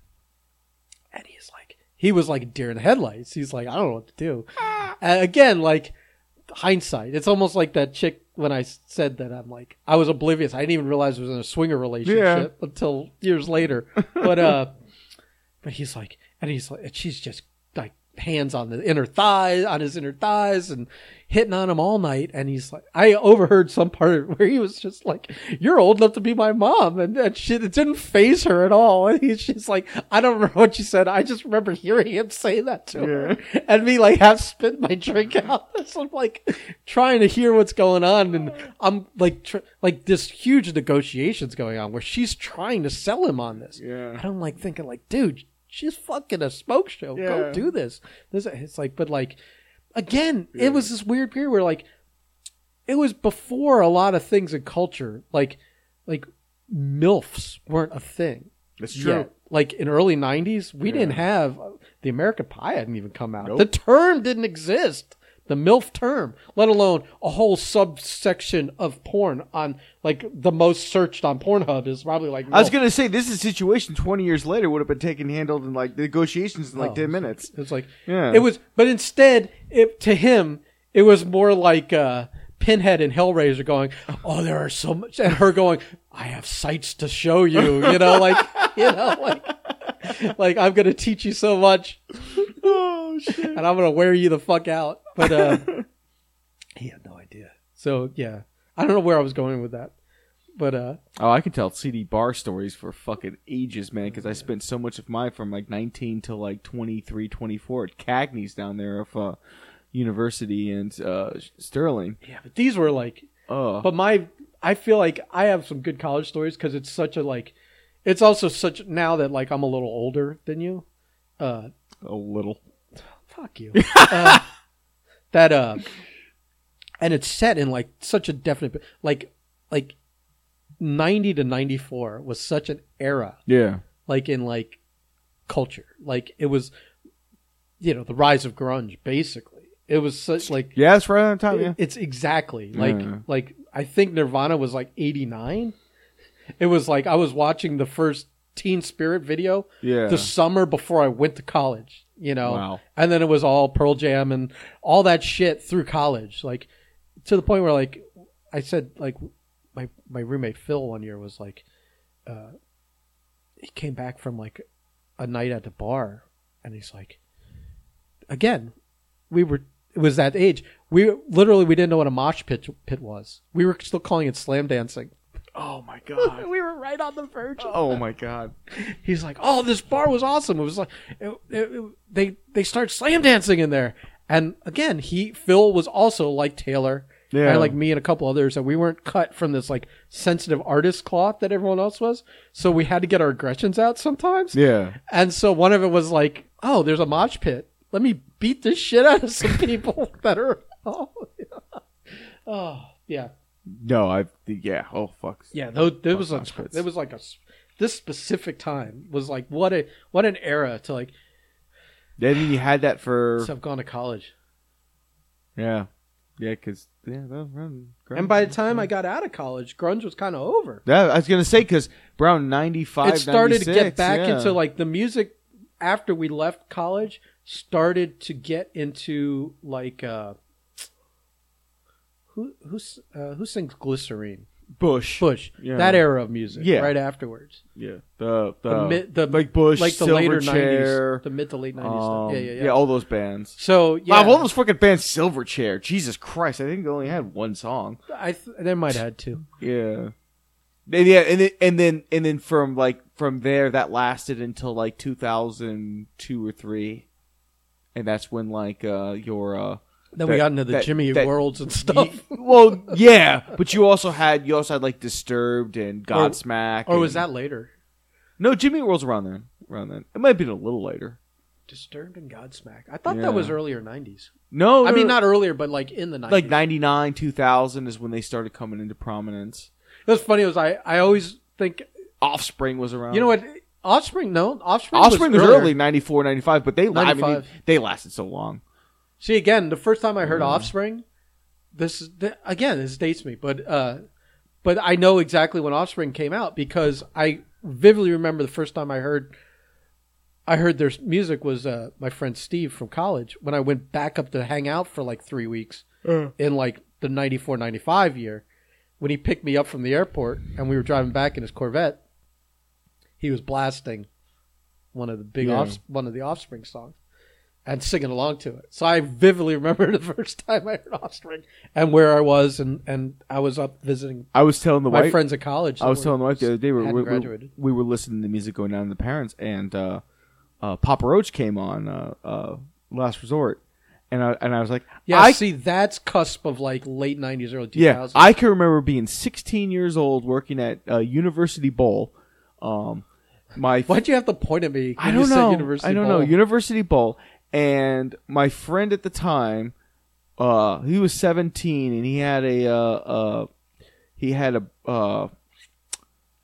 And he's like he was like a deer in the headlights. He's like, I don't know what to do. And again, like hindsight. It's almost like that chick when I said that I'm like I was oblivious. I didn't even realize it was in a swinger relationship until years later. But uh but he's like and he's like and she's just hands on the inner thighs on his inner thighs and hitting on him all night. And he's like I overheard some part where he was just like you're old enough to be my mom. And that shit it didn't phase her at all. And he's just like I don't remember what she said. I just remember hearing him say that to her and me like half spit my drink out. So I'm like trying to hear what's going on. And I'm like tr- like this huge negotiations going on where she's trying to sell him on this.
Yeah.
and I'm like thinking like dude she's fucking a smoke show. Go
Yeah.
do this. This it's like but like again it was this weird period where like it was before a lot of things in culture. Like like milfs weren't a thing.
That's
yet. like in early 90s we didn't have uh, the american pie hadn't even come out.
Nope.
the term didn't exist the milf term let alone a whole subsection of porn on like the most searched on pornhub is probably like
I was gonna say this is a situation twenty years later would have been taken handled in like negotiations in like
Oh,
ten minutes.
It's like
Yeah.
it was, but instead, it, to him, it was more like uh, Pinhead and Hellraiser going, "Oh, there are so much," and her going, "I have sights to show you," you know, like you know, like like I'm gonna teach you so much,
Oh shit!
and I'm gonna wear you the fuck out. But uh, he had no idea. So yeah, I don't know where I was going with that, but uh,
Oh, I could tell seedy bar stories for fucking ages, man, because I spent so much of mine from like 19 to like 23, 24 at Cagney's down there of uh, University and uh, Sterling.
yeah, but these were like
Oh,
But my, I feel like I have some good college stories because it's such a like, it's also such now that like I'm a little older than you. Uh,
a little.
fuck you. uh, that uh, and it's set in like such a definite like like ninety to ninety four was such an era
Yeah.
like in like culture like it was you know the rise of grunge basically it was such like
Yeah, that's right on time. Yeah.
it's exactly like
Yeah.
like I think Nirvana was like 89. It was like I was watching the first Teen Spirit video
Yeah.
the summer before I went to college, you know.
Wow.
And then it was all Pearl Jam and all that shit through college. Like to the point where like I said like my my roommate Phil one year was like uh he came back from like a night at the bar and he's like again we were it was that age we literally we didn't know what a mosh pit pit was we were still calling it slam dancing
oh my god.
we were right on the verge of
oh my god.
he's like, "Oh, this bar was awesome. It was like it, it, it- they they start slam dancing in there." And again, he Phil was also like Taylor,
Yeah.
and like me and a couple others, and we weren't cut from this like sensitive artist cloth that everyone else was. So we had to get our aggressions out sometimes.
Yeah.
And so one of it was like, "Oh, there's a mosh pit. Let me beat the shit out of some people that are." Oh, yeah. oh yeah.
No, I. Yeah. Oh fuck.
Yeah, though there was a there was like a this specific time was like what a what an era to like
Then you had that for
So I've gone to college.
yeah, yeah, because yeah, that around.
And by the time I got out of college, grunge was kind of over.
yeah, I was gonna say because around ninety five,
it started to get back into like the music after we left college started to get into like uh who who's uh, who sings glycerine
Bush,
bush
Yeah.
that era of music
Yeah.
right afterwards
yeah, the the,
the, mid, the
like Bush,
like the later
Silverchair,
90s the mid to late 90s
um,
stuff. yeah yeah yeah,
all those bands.
so yeah
Wow, all those fucking bands, Silverchair. Jesus Christ, I think they only had one song.
I th- they might have had two
Yeah. And yeah, and then, and then and then from like from there that lasted until like 2002 or 3. And that's when like uh your uh
then we got into the
that-
Jimmy
that-
Worlds and stuff
well, yeah, but you also had you also had like Disturbed and Godsmack.
or was
and-
that later
No, Jimmy World's around then. Around then. It might have been a little later.
Disturbed and Godsmack I thought
Yeah.
that was earlier 90s
No,
I mean
no,
not earlier but like in the 90s
like 99, 2000 is when they started coming into prominence.
it was funny was I I always think
Offspring was around.
you know what Offspring no Offspring
Offspring was, early 94, 95, but they I mean,
95.
they lasted so long.
See again, the first time I heard
Yeah.
Offspring, this is th- again this dates me, but uh, but I know exactly when Offspring came out because I vividly remember the first time I heard I heard their music was uh, my friend Steve from college when I went back up to hang out for like three weeks in like the 94, 95 year when he picked me up from the airport and we were driving back in his Corvette. He was blasting one of the big
Yeah.
off, one of the Offspring songs and singing along to it. So I vividly remember the first time I heard Offspring and where I was, and, and I was up visiting
I was telling the
my
wife.
friends at college.
I was telling the wife the other day we, we, we, we were listening to music going down to the parents, and uh, uh, Papa Roach came on uh, uh, Last Resort, and I and I was like,
Yeah,
I,
see, that's cusp of like late '90s, early 2000s.
yeah, I can remember being 16 years old working at uh, University Bowl. Um, my
Why'd you have to point at me?
I don't know. I don't
Bowl?
know. University Bowl. And my friend at the time, uh, he was 17 and he had a, uh, uh, he had a, uh,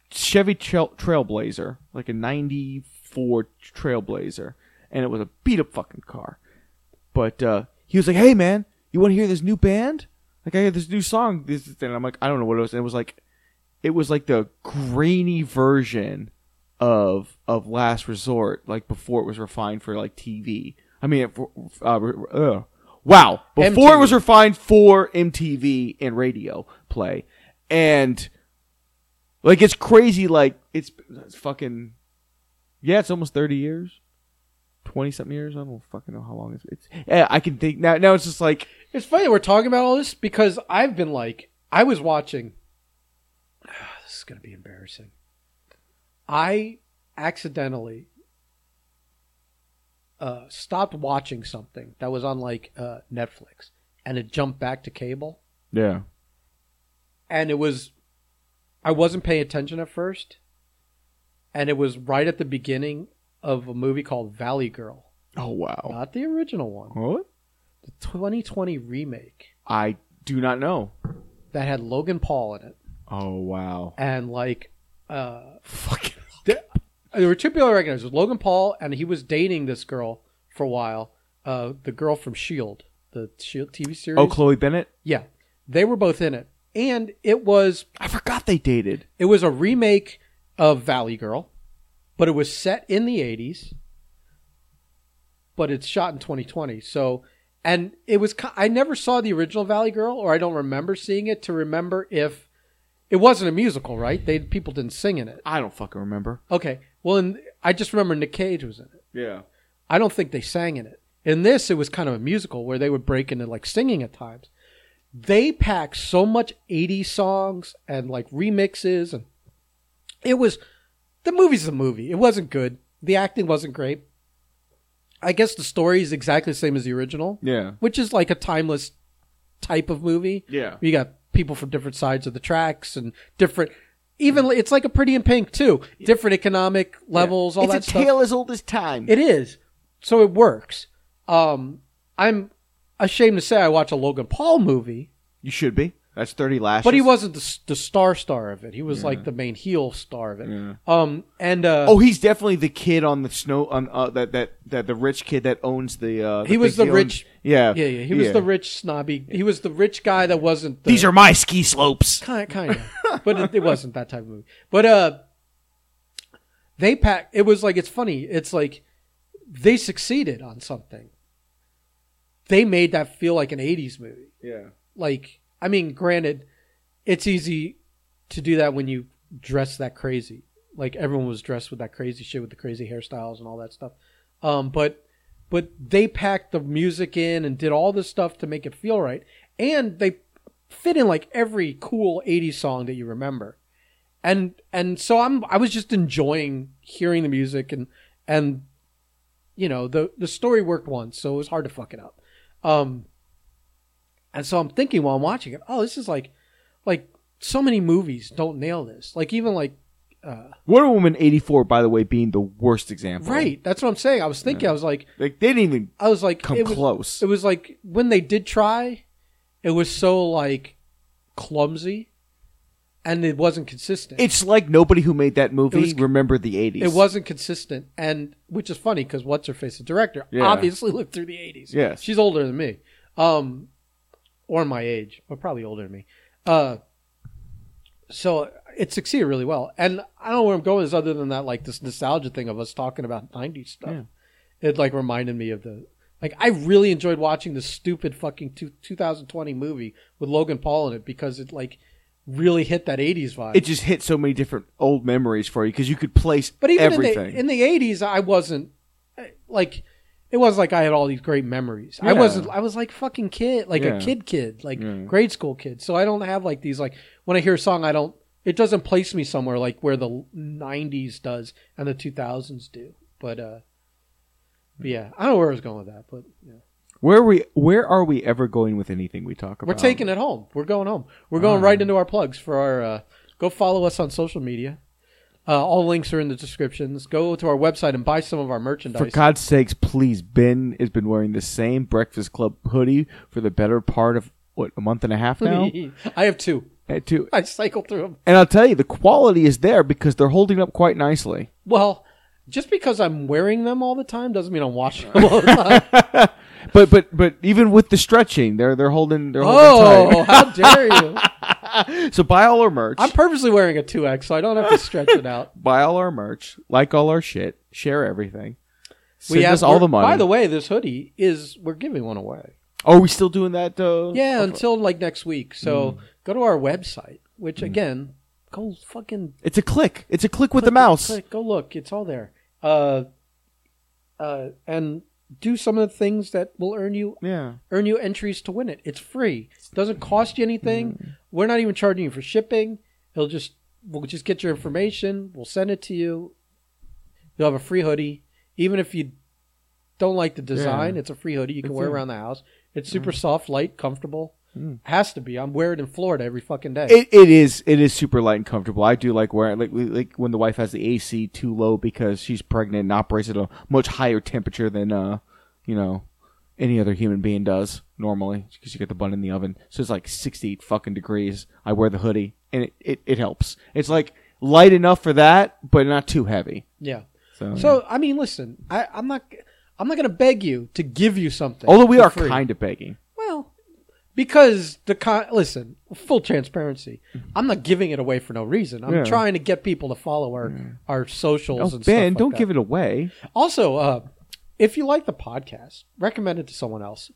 Chevy Trail- Trailblazer, like a 94 Trailblazer. And it was a beat up fucking car. But, uh, he was like, hey man, you want to hear this new band? Like I hear this new song. This, and I'm like, I don't know what it was. And it was like, it was like the grainy version of of Last Resort, like before it was refined for like TV. I mean, uh, uh, wow, before it was refined for MTV and radio play, and like it's crazy. Like it's, it's fucking yeah, it's almost thirty years, twenty something years. I don't fucking know how long it's. it's yeah, I can think now. Now it's just like
It's funny that we're talking about all this because I've been like, I was watching. this is gonna be embarrassing. I accidentally uh, stopped watching something that was on like uh, Netflix, and it jumped back to cable,
yeah,
and it was. I wasn't paying attention at first, and it was right at the beginning of a movie called Valley Girl,
oh wow,
not the original one,
what?
the 2020 remake
I do not know.
that had Logan Paul in it.
Oh wow,
and like uh
fucking
there, were two people I recognized. It was Logan Paul, and he was dating this girl for a while. Uh, the girl from Shield, the Shield TV series.
oh Chloe Bennet.
yeah, they were both in it, and it was
I forgot they dated.
it was a remake of Valley Girl, but it was set in the '80s, but it's shot in 2020. So, and it was I never saw the original Valley Girl, or I don't remember seeing it to remember if it wasn't a musical, right? They people didn't sing in it.
I don't fucking remember.
Okay. Well, and I just remember Nick Cage was in it.
Yeah.
I don't think they sang in it. In this, it was kind of a musical where they would break into like singing at times. They packed so much 80s songs and like remixes, and it was the movie's the movie. It wasn't good. The acting wasn't great. I guess the story is exactly the same as the original,
Yeah.
which is like a timeless type of movie.
Yeah.
You got people from different sides of the tracks and different. Even it's like a Pretty in Pink too. Different economic levels, all
it's
that
a
stuff.
tale as old as time.
It is. So it works. Um, I'm ashamed to say I watch a Logan Paul movie
you should be. That's thirty lashes.
but he wasn't the, the star star of it. He was like the main heel star of it.
Yeah.
Um, and uh,
Oh, he's definitely the kid on the snow on uh, that that that the rich kid that owns the. Uh,
He was the
owns-
rich-
Yeah,
yeah, yeah, he was the rich snobby. He was the rich guy that wasn't. The,
These are my ski slopes.
kind kind of, but it, it wasn't that type of movie. But uh, they pack. It was like it's funny. It's like they succeeded on something. They made that feel like an '80s movie.
Yeah.
Like, I mean, granted, it's easy to do that when you dress that crazy. Like everyone was dressed with that crazy shit with the crazy hairstyles and all that stuff. Um, but but they packed the music in and did all this stuff to make it feel right, and they fit in like every cool '80s song that you remember. And and so I'm I was just enjoying hearing the music and and you know the the story worked once, so it was hard to fuck it up. Um, and so I'm thinking while I'm watching it, oh, this is like, like so many movies don't nail this. Like even like, uh,
Wonder Woman eighty four, by the way, being the worst example.
right? That's what I'm saying. I was thinking, I was like,
Like they didn't even
I was like,
come
it was,
close.
It was like when they did try, it was so like clumsy, and it wasn't consistent.
It's like nobody who made that movie
was-
remembered the eighties.
It wasn't consistent, and which is funny because what's her face, the director,
Yeah.
obviously lived through the eighties.
Yes.
she's older than me, um, or my age, but probably older than me. Uh, so it succeeded really well, and I don't know where I'm going is other than that, like this nostalgia thing of us talking about '90s stuff.
Yeah.
It like reminded me of the like I really enjoyed watching the stupid fucking two, 2020 movie with Logan Paul in it because it like really hit that '80s vibe.
It just hit so many different old memories for you because you could place
But even
everything.
in the in the eighties, I wasn't like it wasn't like I had all these great memories. I wasn't. I was like fucking kid, like
Yeah.
a kid, kid, like
Yeah.
grade school kid. So I don't have like these like when I hear a song, I don't. It doesn't place me somewhere like where the '90s does and the 2000s do. But uh, but yeah, I don't know where I was going with that. But yeah.
where are we? Where are we ever going with anything we talk about?
we're taking it home. We're going home. We're going right into our plugs for our. Uh, go follow us on social media. Uh, all links are in the descriptions. Go to our website and buy some of our merchandise.
For God's sakes, please. Ben has been wearing the same Breakfast Club hoodie for the better part of what a month and a half now.
I have two.
And to-
I cycle through them.
and I'll tell you, the quality is there because they're holding up quite nicely.
Well, just because I'm wearing them all the time doesn't mean I'm washing them all the time.
But but but even with the stretching, they're they're holding they're holding oh,
how dare you!
So buy all our merch.
I'm purposely wearing a 2X so I don't have to stretch it out.
buy all our merch. Like all our shit. Share everything. Send
we have
us all the money.
By the way, this hoodie is we're giving one away.
oh, are we still doing that? Uh,
Yeah, until like next week. So
Mm.
go to our website, which again, go fucking
It's a click. It's a click with the mouse.
Click, go look, it's all there. Uh, uh, and do some of the things that will earn you
Yeah.
earn you entries to win it. It's free. It doesn't cost you anything.
Mm.
We're not even charging you for shipping. It'll just we'll just get your information. We'll send it to you. You'll have a free hoodie. Even if you don't like the design,
Yeah.
it's a free hoodie you can
It's
wear around the house. It's super soft, light, comfortable.
Mm.
Has to be. I'm wearing it in Florida every fucking day.
It, it is it is super light and comfortable. I do like wearing like like when the wife has the AC too low because she's pregnant and operates at a much higher temperature than uh you know any other human being does normally because you get the bun in the oven. So it's like 68 fucking degrees. I wear the hoodie and it, it, it helps. It's like light enough for that, but not too heavy.
yeah.
So,
So I mean, listen, I, I'm not. I'm not going to beg you to give you something.
although we are
free.
kind of begging.
Because the con- listen, full transparency. I'm not giving it away for no reason. I'm
Yeah.
trying to get people to follow our our socials
Oh,
and
Ben,
stuff
don't
like
give it away.
Also, uh, if you like the podcast, recommend it to someone else.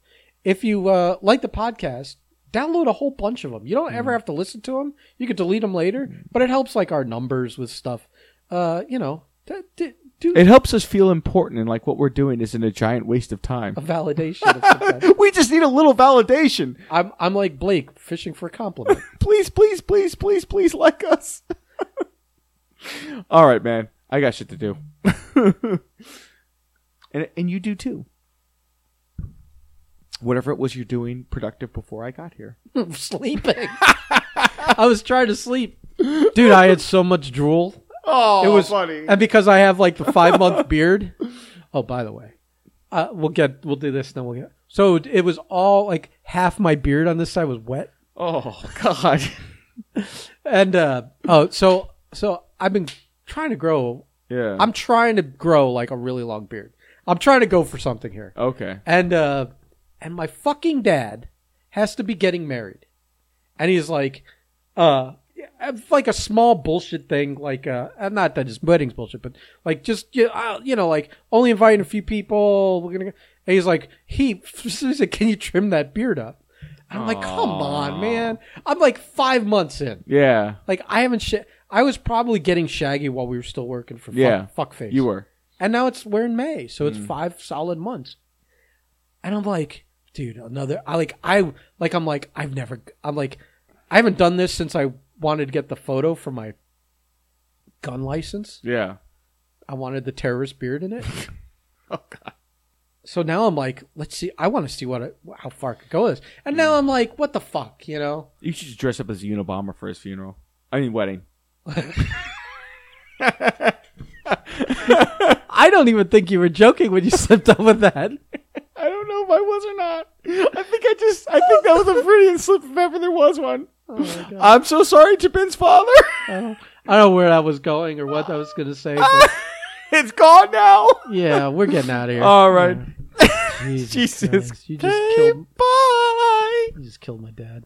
If you uh, like the podcast, download a whole bunch of them. You don't
Mm.
ever have to listen to them. You can delete them later, but it helps like our numbers with stuff. Uh, you know, d- do
It helps us feel important and like what we're doing isn't a giant waste of time.
a validation. Of something.
we just need a little validation.
I'm I'm like Blake fishing for a compliment.
please, please, please, please, please like us. All right, man. I got shit to do. and and you do too. Whatever it was you're doing productive before I got here.
sleeping. I was trying to sleep. Dude, I had so much drool.
Oh,
It was funny. And because I have like the five month beard. Oh, by the way. Uh, we'll get we'll do this then we'll get so it was all like half my beard on this side was wet
Oh God.
And uh, oh, so so I've been trying to grow.
Yeah.
I'm trying to grow like a really long beard. I'm trying to go for something here.
okay.
And uh, and my fucking dad has to be getting married, and he's like, uh, like a small bullshit thing, like uh, and not that his wedding's bullshit, but like just you uh, you know, like only inviting a few people. We're gonna. Go. And he's like, he, he said, can you trim that beard up? And I'm like, come on, man. I'm like five months in.
Yeah.
Like I haven't. Sh- I was probably getting shaggy while we were still working for fuck,
Yeah.
fuckface.
You were.
And now it's we're in May, so
Mm.
it's five solid months. And I'm like, dude, another. I like I like I'm like I've never. I'm like I haven't done this since I wanted to get the photo for my gun license.
Yeah.
I wanted the terrorist beard in it.
Oh God.
So now I'm like, let's see. I want to see what it, how far it could go with this. And now mm. I'm like, what the fuck, you know?
You should just dress up as a Unabomber for his funeral. I mean wedding.
I don't even think you were joking when you slipped up with that.
I don't know if I was or not. I think I just I think that was a Freudian slip if ever there was one.
Oh.
I'm so sorry to Ben's father.
I oh. don't, I don't know where I was going or what I was going to say. But
it's gone now.
yeah, we're getting out of here.
All right.
Jesus,
Jesus.
Christ, you just
Hey,
killed.
bye.
You just killed my dad.